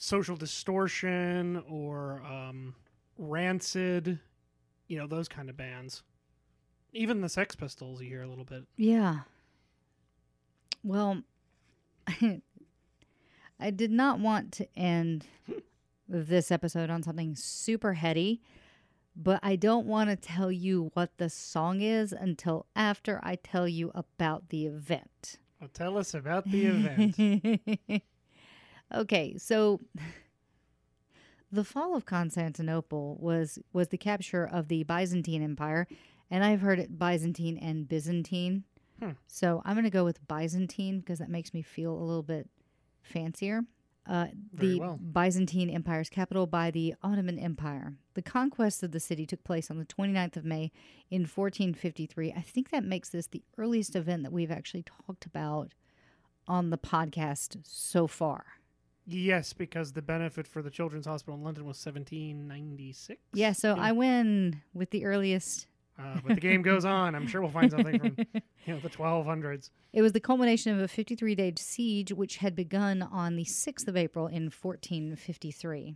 C: social distortion or um, rancid, you know those kind of bands. Even the Sex Pistols, you hear a little bit.
B: Yeah. Well, I did not want to end this episode on something super heady, but I don't want to tell you what the song is until after I tell you about the event.
C: Well, tell us about the event.
B: okay, so the fall of Constantinople was was the capture of the Byzantine Empire, and I've heard it Byzantine and Byzantine.
C: Hmm.
B: So I'm going to go with Byzantine because that makes me feel a little bit fancier. Uh, the
C: well.
B: Byzantine Empire's capital by the Ottoman Empire. The conquest of the city took place on the 29th of May in 1453. I think that makes this the earliest event that we've actually talked about on the podcast so far.
C: Yes, because the benefit for the Children's Hospital in London was 1796.
B: Yeah, so I win with the earliest.
C: Uh, but the game goes on. I'm sure we'll find something from you know the 1200s.
B: It was the culmination of a 53 day siege, which had begun on the 6th of April in 1453.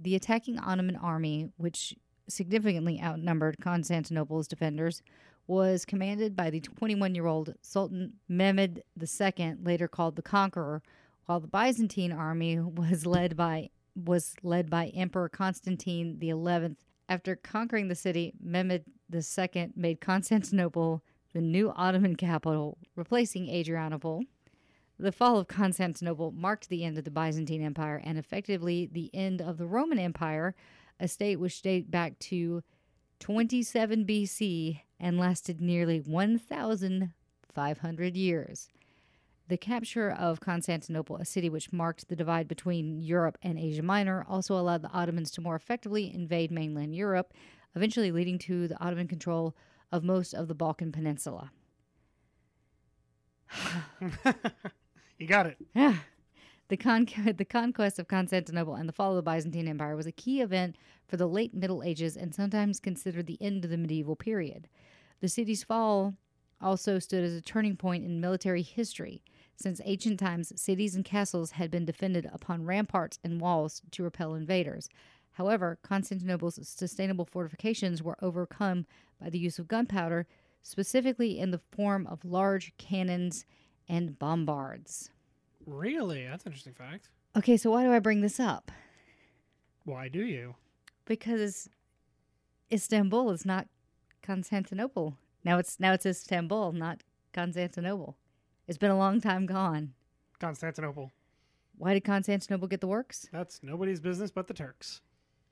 B: The attacking Ottoman army, which significantly outnumbered Constantinople's defenders, was commanded by the 21 year old Sultan Mehmed II, later called the Conqueror, while the Byzantine army was led by was led by Emperor Constantine XI. After conquering the city, Mehmed II made Constantinople the new Ottoman capital, replacing Adrianople. The fall of Constantinople marked the end of the Byzantine Empire and effectively the end of the Roman Empire, a state which dated back to 27 BC and lasted nearly 1,500 years. The capture of Constantinople, a city which marked the divide between Europe and Asia Minor, also allowed the Ottomans to more effectively invade mainland Europe, eventually leading to the Ottoman control of most of the Balkan Peninsula.
C: You got it.
B: Yeah. The, con- the conquest of Constantinople and the fall of the Byzantine Empire was a key event for the late Middle Ages and sometimes considered the end of the medieval period. The city's fall also stood as a turning point in military history. Since ancient times, cities and castles had been defended upon ramparts and walls to repel invaders. However, Constantinople's sustainable fortifications were overcome by the use of gunpowder, specifically in the form of large cannons and bombards.
C: Really? That's an interesting fact.
B: Okay, so why do I bring this up?
C: Why do you?
B: Because Istanbul is not Constantinople. Now it's now it's Istanbul, not Constantinople. It's been a long time gone.
C: Constantinople.
B: Why did Constantinople get the works?
C: That's nobody's business but the Turks.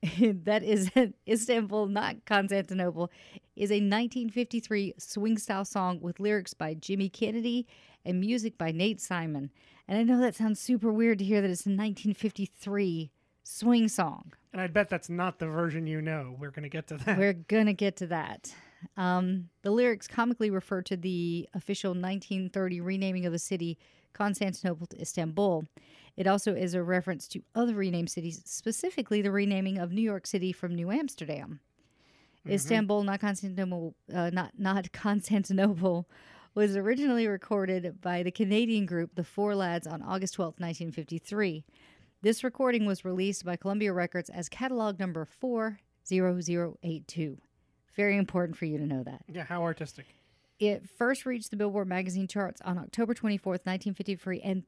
B: that is Istanbul, not Constantinople, is a 1953 swing style song with lyrics by Jimmy Kennedy and music by Nate Simon. And I know that sounds super weird to hear that it's a 1953 swing song.
C: And I bet that's not the version you know. We're going to get to that.
B: We're gonna get to that. Um, the lyrics comically refer to the official 1930 renaming of the city Constantinople to Istanbul. It also is a reference to other renamed cities, specifically the renaming of New York City from New Amsterdam. Istanbul, not Constantinople, uh, not not Constantinople, was originally recorded by the Canadian group The Four Lads on August 12, 1953. This recording was released by Columbia Records as catalog number 40082. Very important for you to know that.
C: yeah, how artistic.
B: It first reached the Billboard magazine charts on October 24th, 1953, and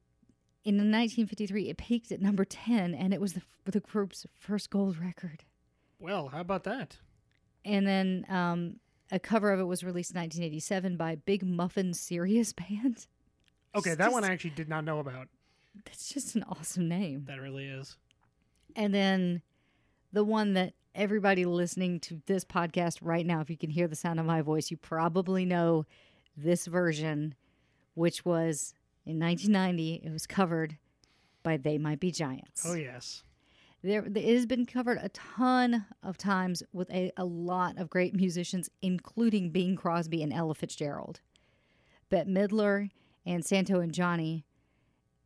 B: in 1953 it peaked at number 10 and it was the, the group's first gold record.
C: Well, how about that?
B: And then um, a cover of it was released in 1987 by Big Muffin Serious Band.
C: Okay,
B: It's
C: that one I actually did not know about.
B: That's just an awesome name.
C: That really is.
B: And then the one that everybody listening to this podcast right now, if you can hear the sound of my voice, you probably know this version, which was in 1990. It was covered by They Might Be Giants.
C: Oh yes.
B: There, it has been covered a ton of times with a, a lot of great musicians, including Bing Crosby and Ella Fitzgerald, Bette Midler and Santo and Johnny.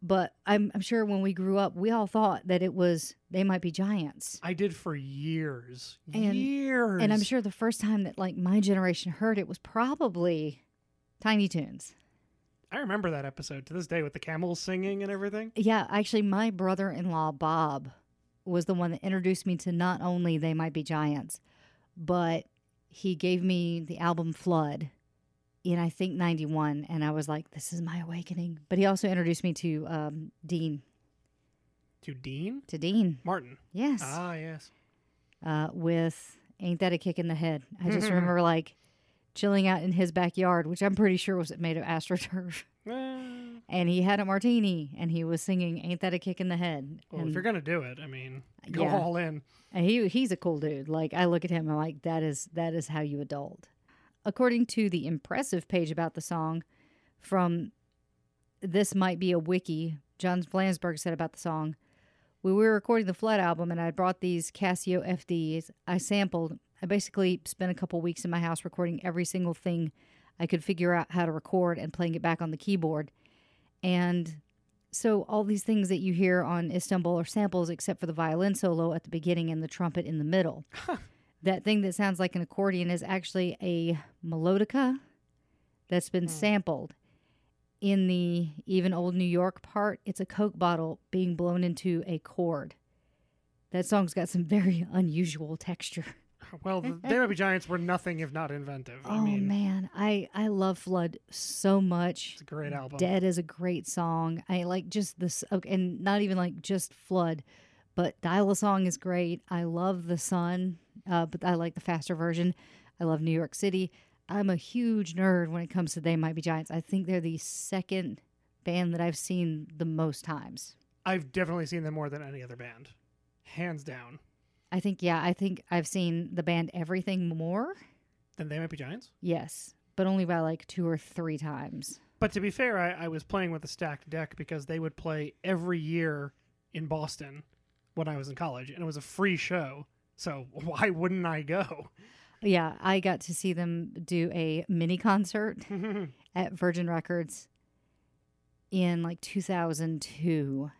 B: But I'm, I'm sure when we grew up, we all thought that it was They Might Be Giants.
C: I did for years.
B: And-
C: years.
B: And I'm sure the first time that like my generation heard it was probably Tiny Toons.
C: I remember that episode to this day with the camels singing and everything.
B: Yeah, actually, my brother in law, Bob, was the one that introduced me to not only They Might Be Giants, but he gave me the album Flood in, I think, 91. And I was like, this is my awakening. But he also introduced me to um, Dean.
C: To Dean
B: To Dean.
C: Martin.
B: Yes.
C: Ah, yes.
B: uh, with Ain't That a Kick in the Head. I just remember like chilling out in his backyard, which I'm pretty sure was made of AstroTurf. And he had a martini and he was singing Ain't That a Kick in the Head.
C: well,
B: and
C: if you're gonna do it, I mean, go
B: Yeah.
C: all in.
B: and he he's a cool dude. Like I look at him, I'm like, that is that is how you adult. According to the impressive page about the song from this might be a wiki, John Flansburgh said about the song. We were recording the Flood album and I brought these Casio FZs, I sampled. I basically spent a couple weeks in my house recording every single thing I could figure out how to record and playing it back on the keyboard. And so all these things that you hear on Istanbul are samples except for the violin solo at the beginning and the trumpet in the middle. That thing that sounds like an accordion is actually a melodica that's been hmm. sampled. In the even old New York part, it's a Coke bottle being blown into a chord. That song's got some very unusual texture.
C: Well, the Be Giants were nothing if not inventive. I
B: oh
C: mean,
B: man, I I love Flood so much.
C: it's a great album.
B: Dead is a great song. I like just this, okay, and not even like just Flood, but Dial a Song is great. I love The Sun, uh, but I like the faster version. I love New York City. I'm a huge nerd when it comes to They Might Be Giants. I think they're the second band that I've seen the most times.
C: I've definitely seen them more than any other band, hands down.
B: I think, yeah, I think I've seen the band Everything more.
C: Then They Might Be Giants.
B: Yes, but only by like two or three times.
C: But to be fair, I, I was playing with a stacked deck because they would play every year in Boston when I was in college, and it was a free show. So why wouldn't I go?
B: Yeah, I got to see them do a mini concert at Virgin Records in like 2002,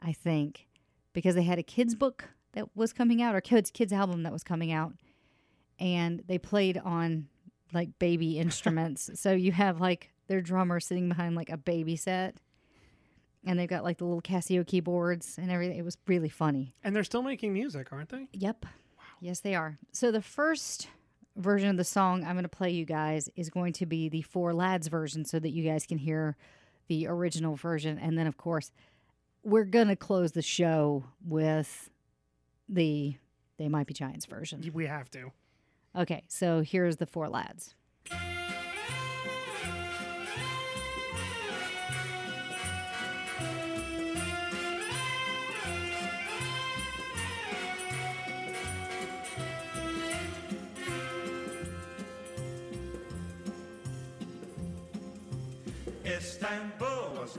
B: I think, because they had a kids book that was coming out or kids kids album that was coming out, and they played on like baby instruments. so you have like their drummer sitting behind like a baby set, and they've got like the little Casio keyboards and everything. It was really funny.
C: And they're still making music, aren't they?
B: Yep. Yes, they are. So the first version of the song I'm going to play you guys is going to be the Four Lads version so that you guys can hear the original version. And then, of course, we're going to close the show with the They Might Be Giants version.
C: We have to.
B: Okay, so here's the Four Lads.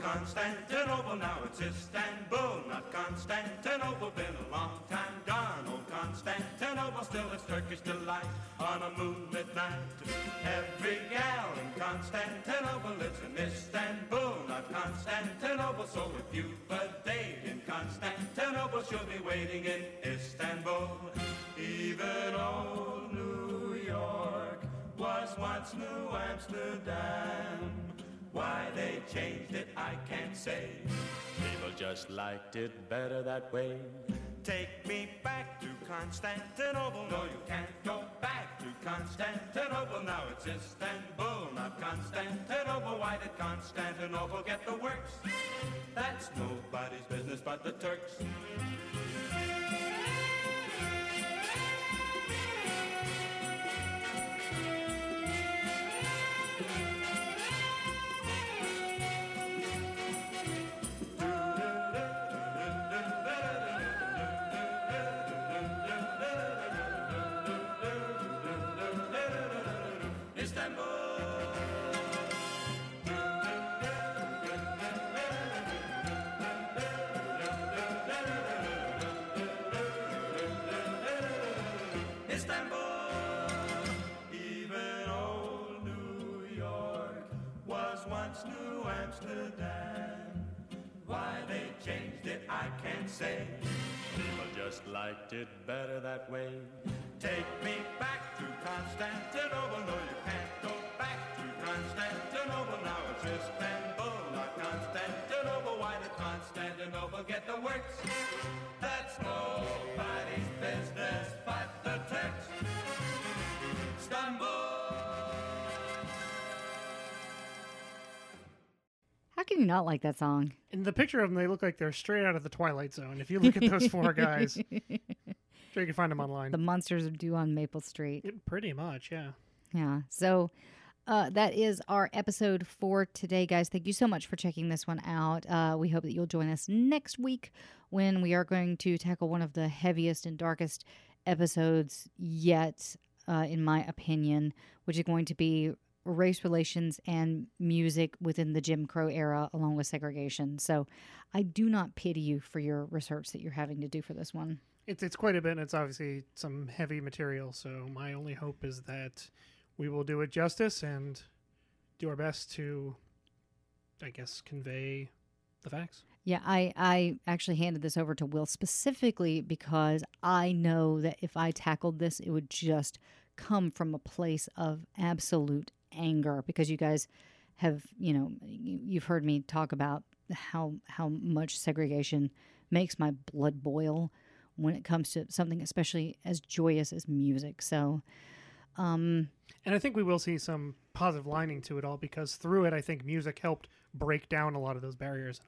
J: Constantinople, now it's Istanbul, not Constantinople. Been a long time gone, old Constantinople, still it's Turkish delight on a moonlit night. Every gal in Constantinople lives in Istanbul, not Constantinople. So if you've a date in Constantinople, she'll be waiting in Istanbul. Even old New York was once New Amsterdam. Why they changed it, I can't say. People just liked it better that way. Take me back to Constantinople. No, you can't go back to Constantinople. Now it's Istanbul, not Constantinople. Why did Constantinople get the works? That's nobody's business but the Turks. Say. People just liked it better that way. Take me back to Constantinople. No, you can't go back to Constantinople. Now it's Istanbul, not Constantinople. Why did Constantinople get the works? That's nobody's business but the Turks. Istanbul.
B: Can you not like that song?
C: In the picture of them, they look like they're straight out of the Twilight Zone. If you look at those four guys, sure you can find them online.
B: The monsters are due on Maple Street.
C: It- pretty much, yeah.
B: Yeah. So uh, that is our episode for today, guys. Thank you so much for checking this one out. Uh, we hope that you'll join us next week when we are going to tackle one of the heaviest and darkest episodes yet, uh, in my opinion, which is going to be race relations and music within the Jim Crow era, along with segregation. So I do not pity you for your research that you're having to do for this one.
C: It's it's quite a bit, and it's obviously some heavy material. So my only hope is that we will do it justice and do our best to, I guess, convey the facts.
B: Yeah, I, I actually handed this over to Will specifically because I know that if I tackled this, it would just come from a place of absolute anger because you guys have, you know, you- you've heard me talk about how how much segregation makes my blood boil when it comes to something especially as joyous as music. So, um
C: And I think we will see some positive lining to it all because through it, I think music helped break down a lot of those barriers.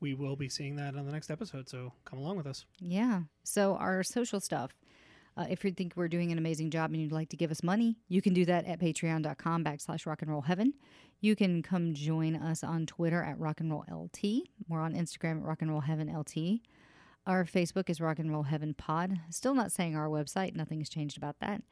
C: We will be seeing that on the next episode, so come along with us.
B: Yeah. So our social stuff. Uh, if you think we're doing an amazing job and you'd like to give us money, you can do that at patreon.com backslash rock and roll heaven. You can come join us on Twitter at rock and roll LT. We're on Instagram at rock and roll heaven LT. Our Facebook is Rock and Roll Heaven Pod. Still not saying our website. Nothing has changed about that.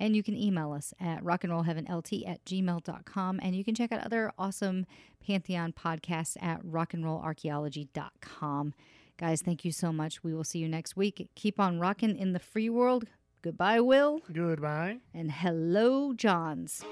B: And you can email us at rock and roll heaven LT at gmail.com. And you can check out other awesome Pantheon podcasts at rockandrollarchaeology.com. Guys, thank you so much. We will see you next week. Keep on rocking in the free world. Goodbye, Will.
C: Goodbye.
B: And hello, Johns.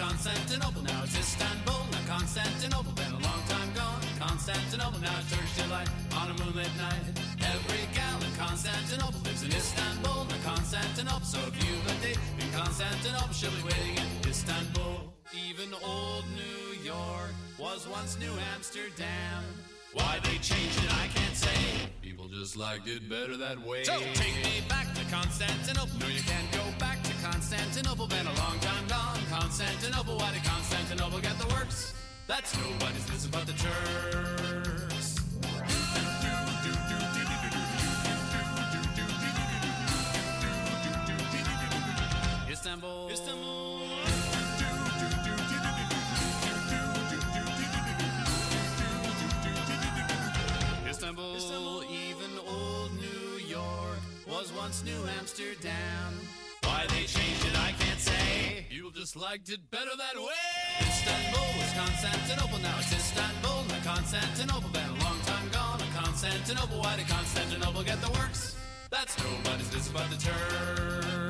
H: Constantinople, now it's Istanbul, now Constantinople. Been a long time gone. Constantinople, now it's Turkish delight on a moonlit night. Every gal in Constantinople lives in Istanbul, now Constantinople. So if you've a date in Constantinople, she'll be waiting in Istanbul. Even old New York was once New Amsterdam. Why they changed it, I can't say. People just liked it better that way. So take me back Constantinople. No, you can't go back to Constantinople. Been a long time gone. Constantinople. Why did Constantinople get the works? That's nobody's business but the Turks. New Amsterdam. Why they changed it, I can't say. People just liked it better that way. Istanbul was Constantinople, now it's Istanbul, not Constantinople. Been a long time gone. a Constantinople, why did Constantinople get the works? That's nobody's business but the Turks.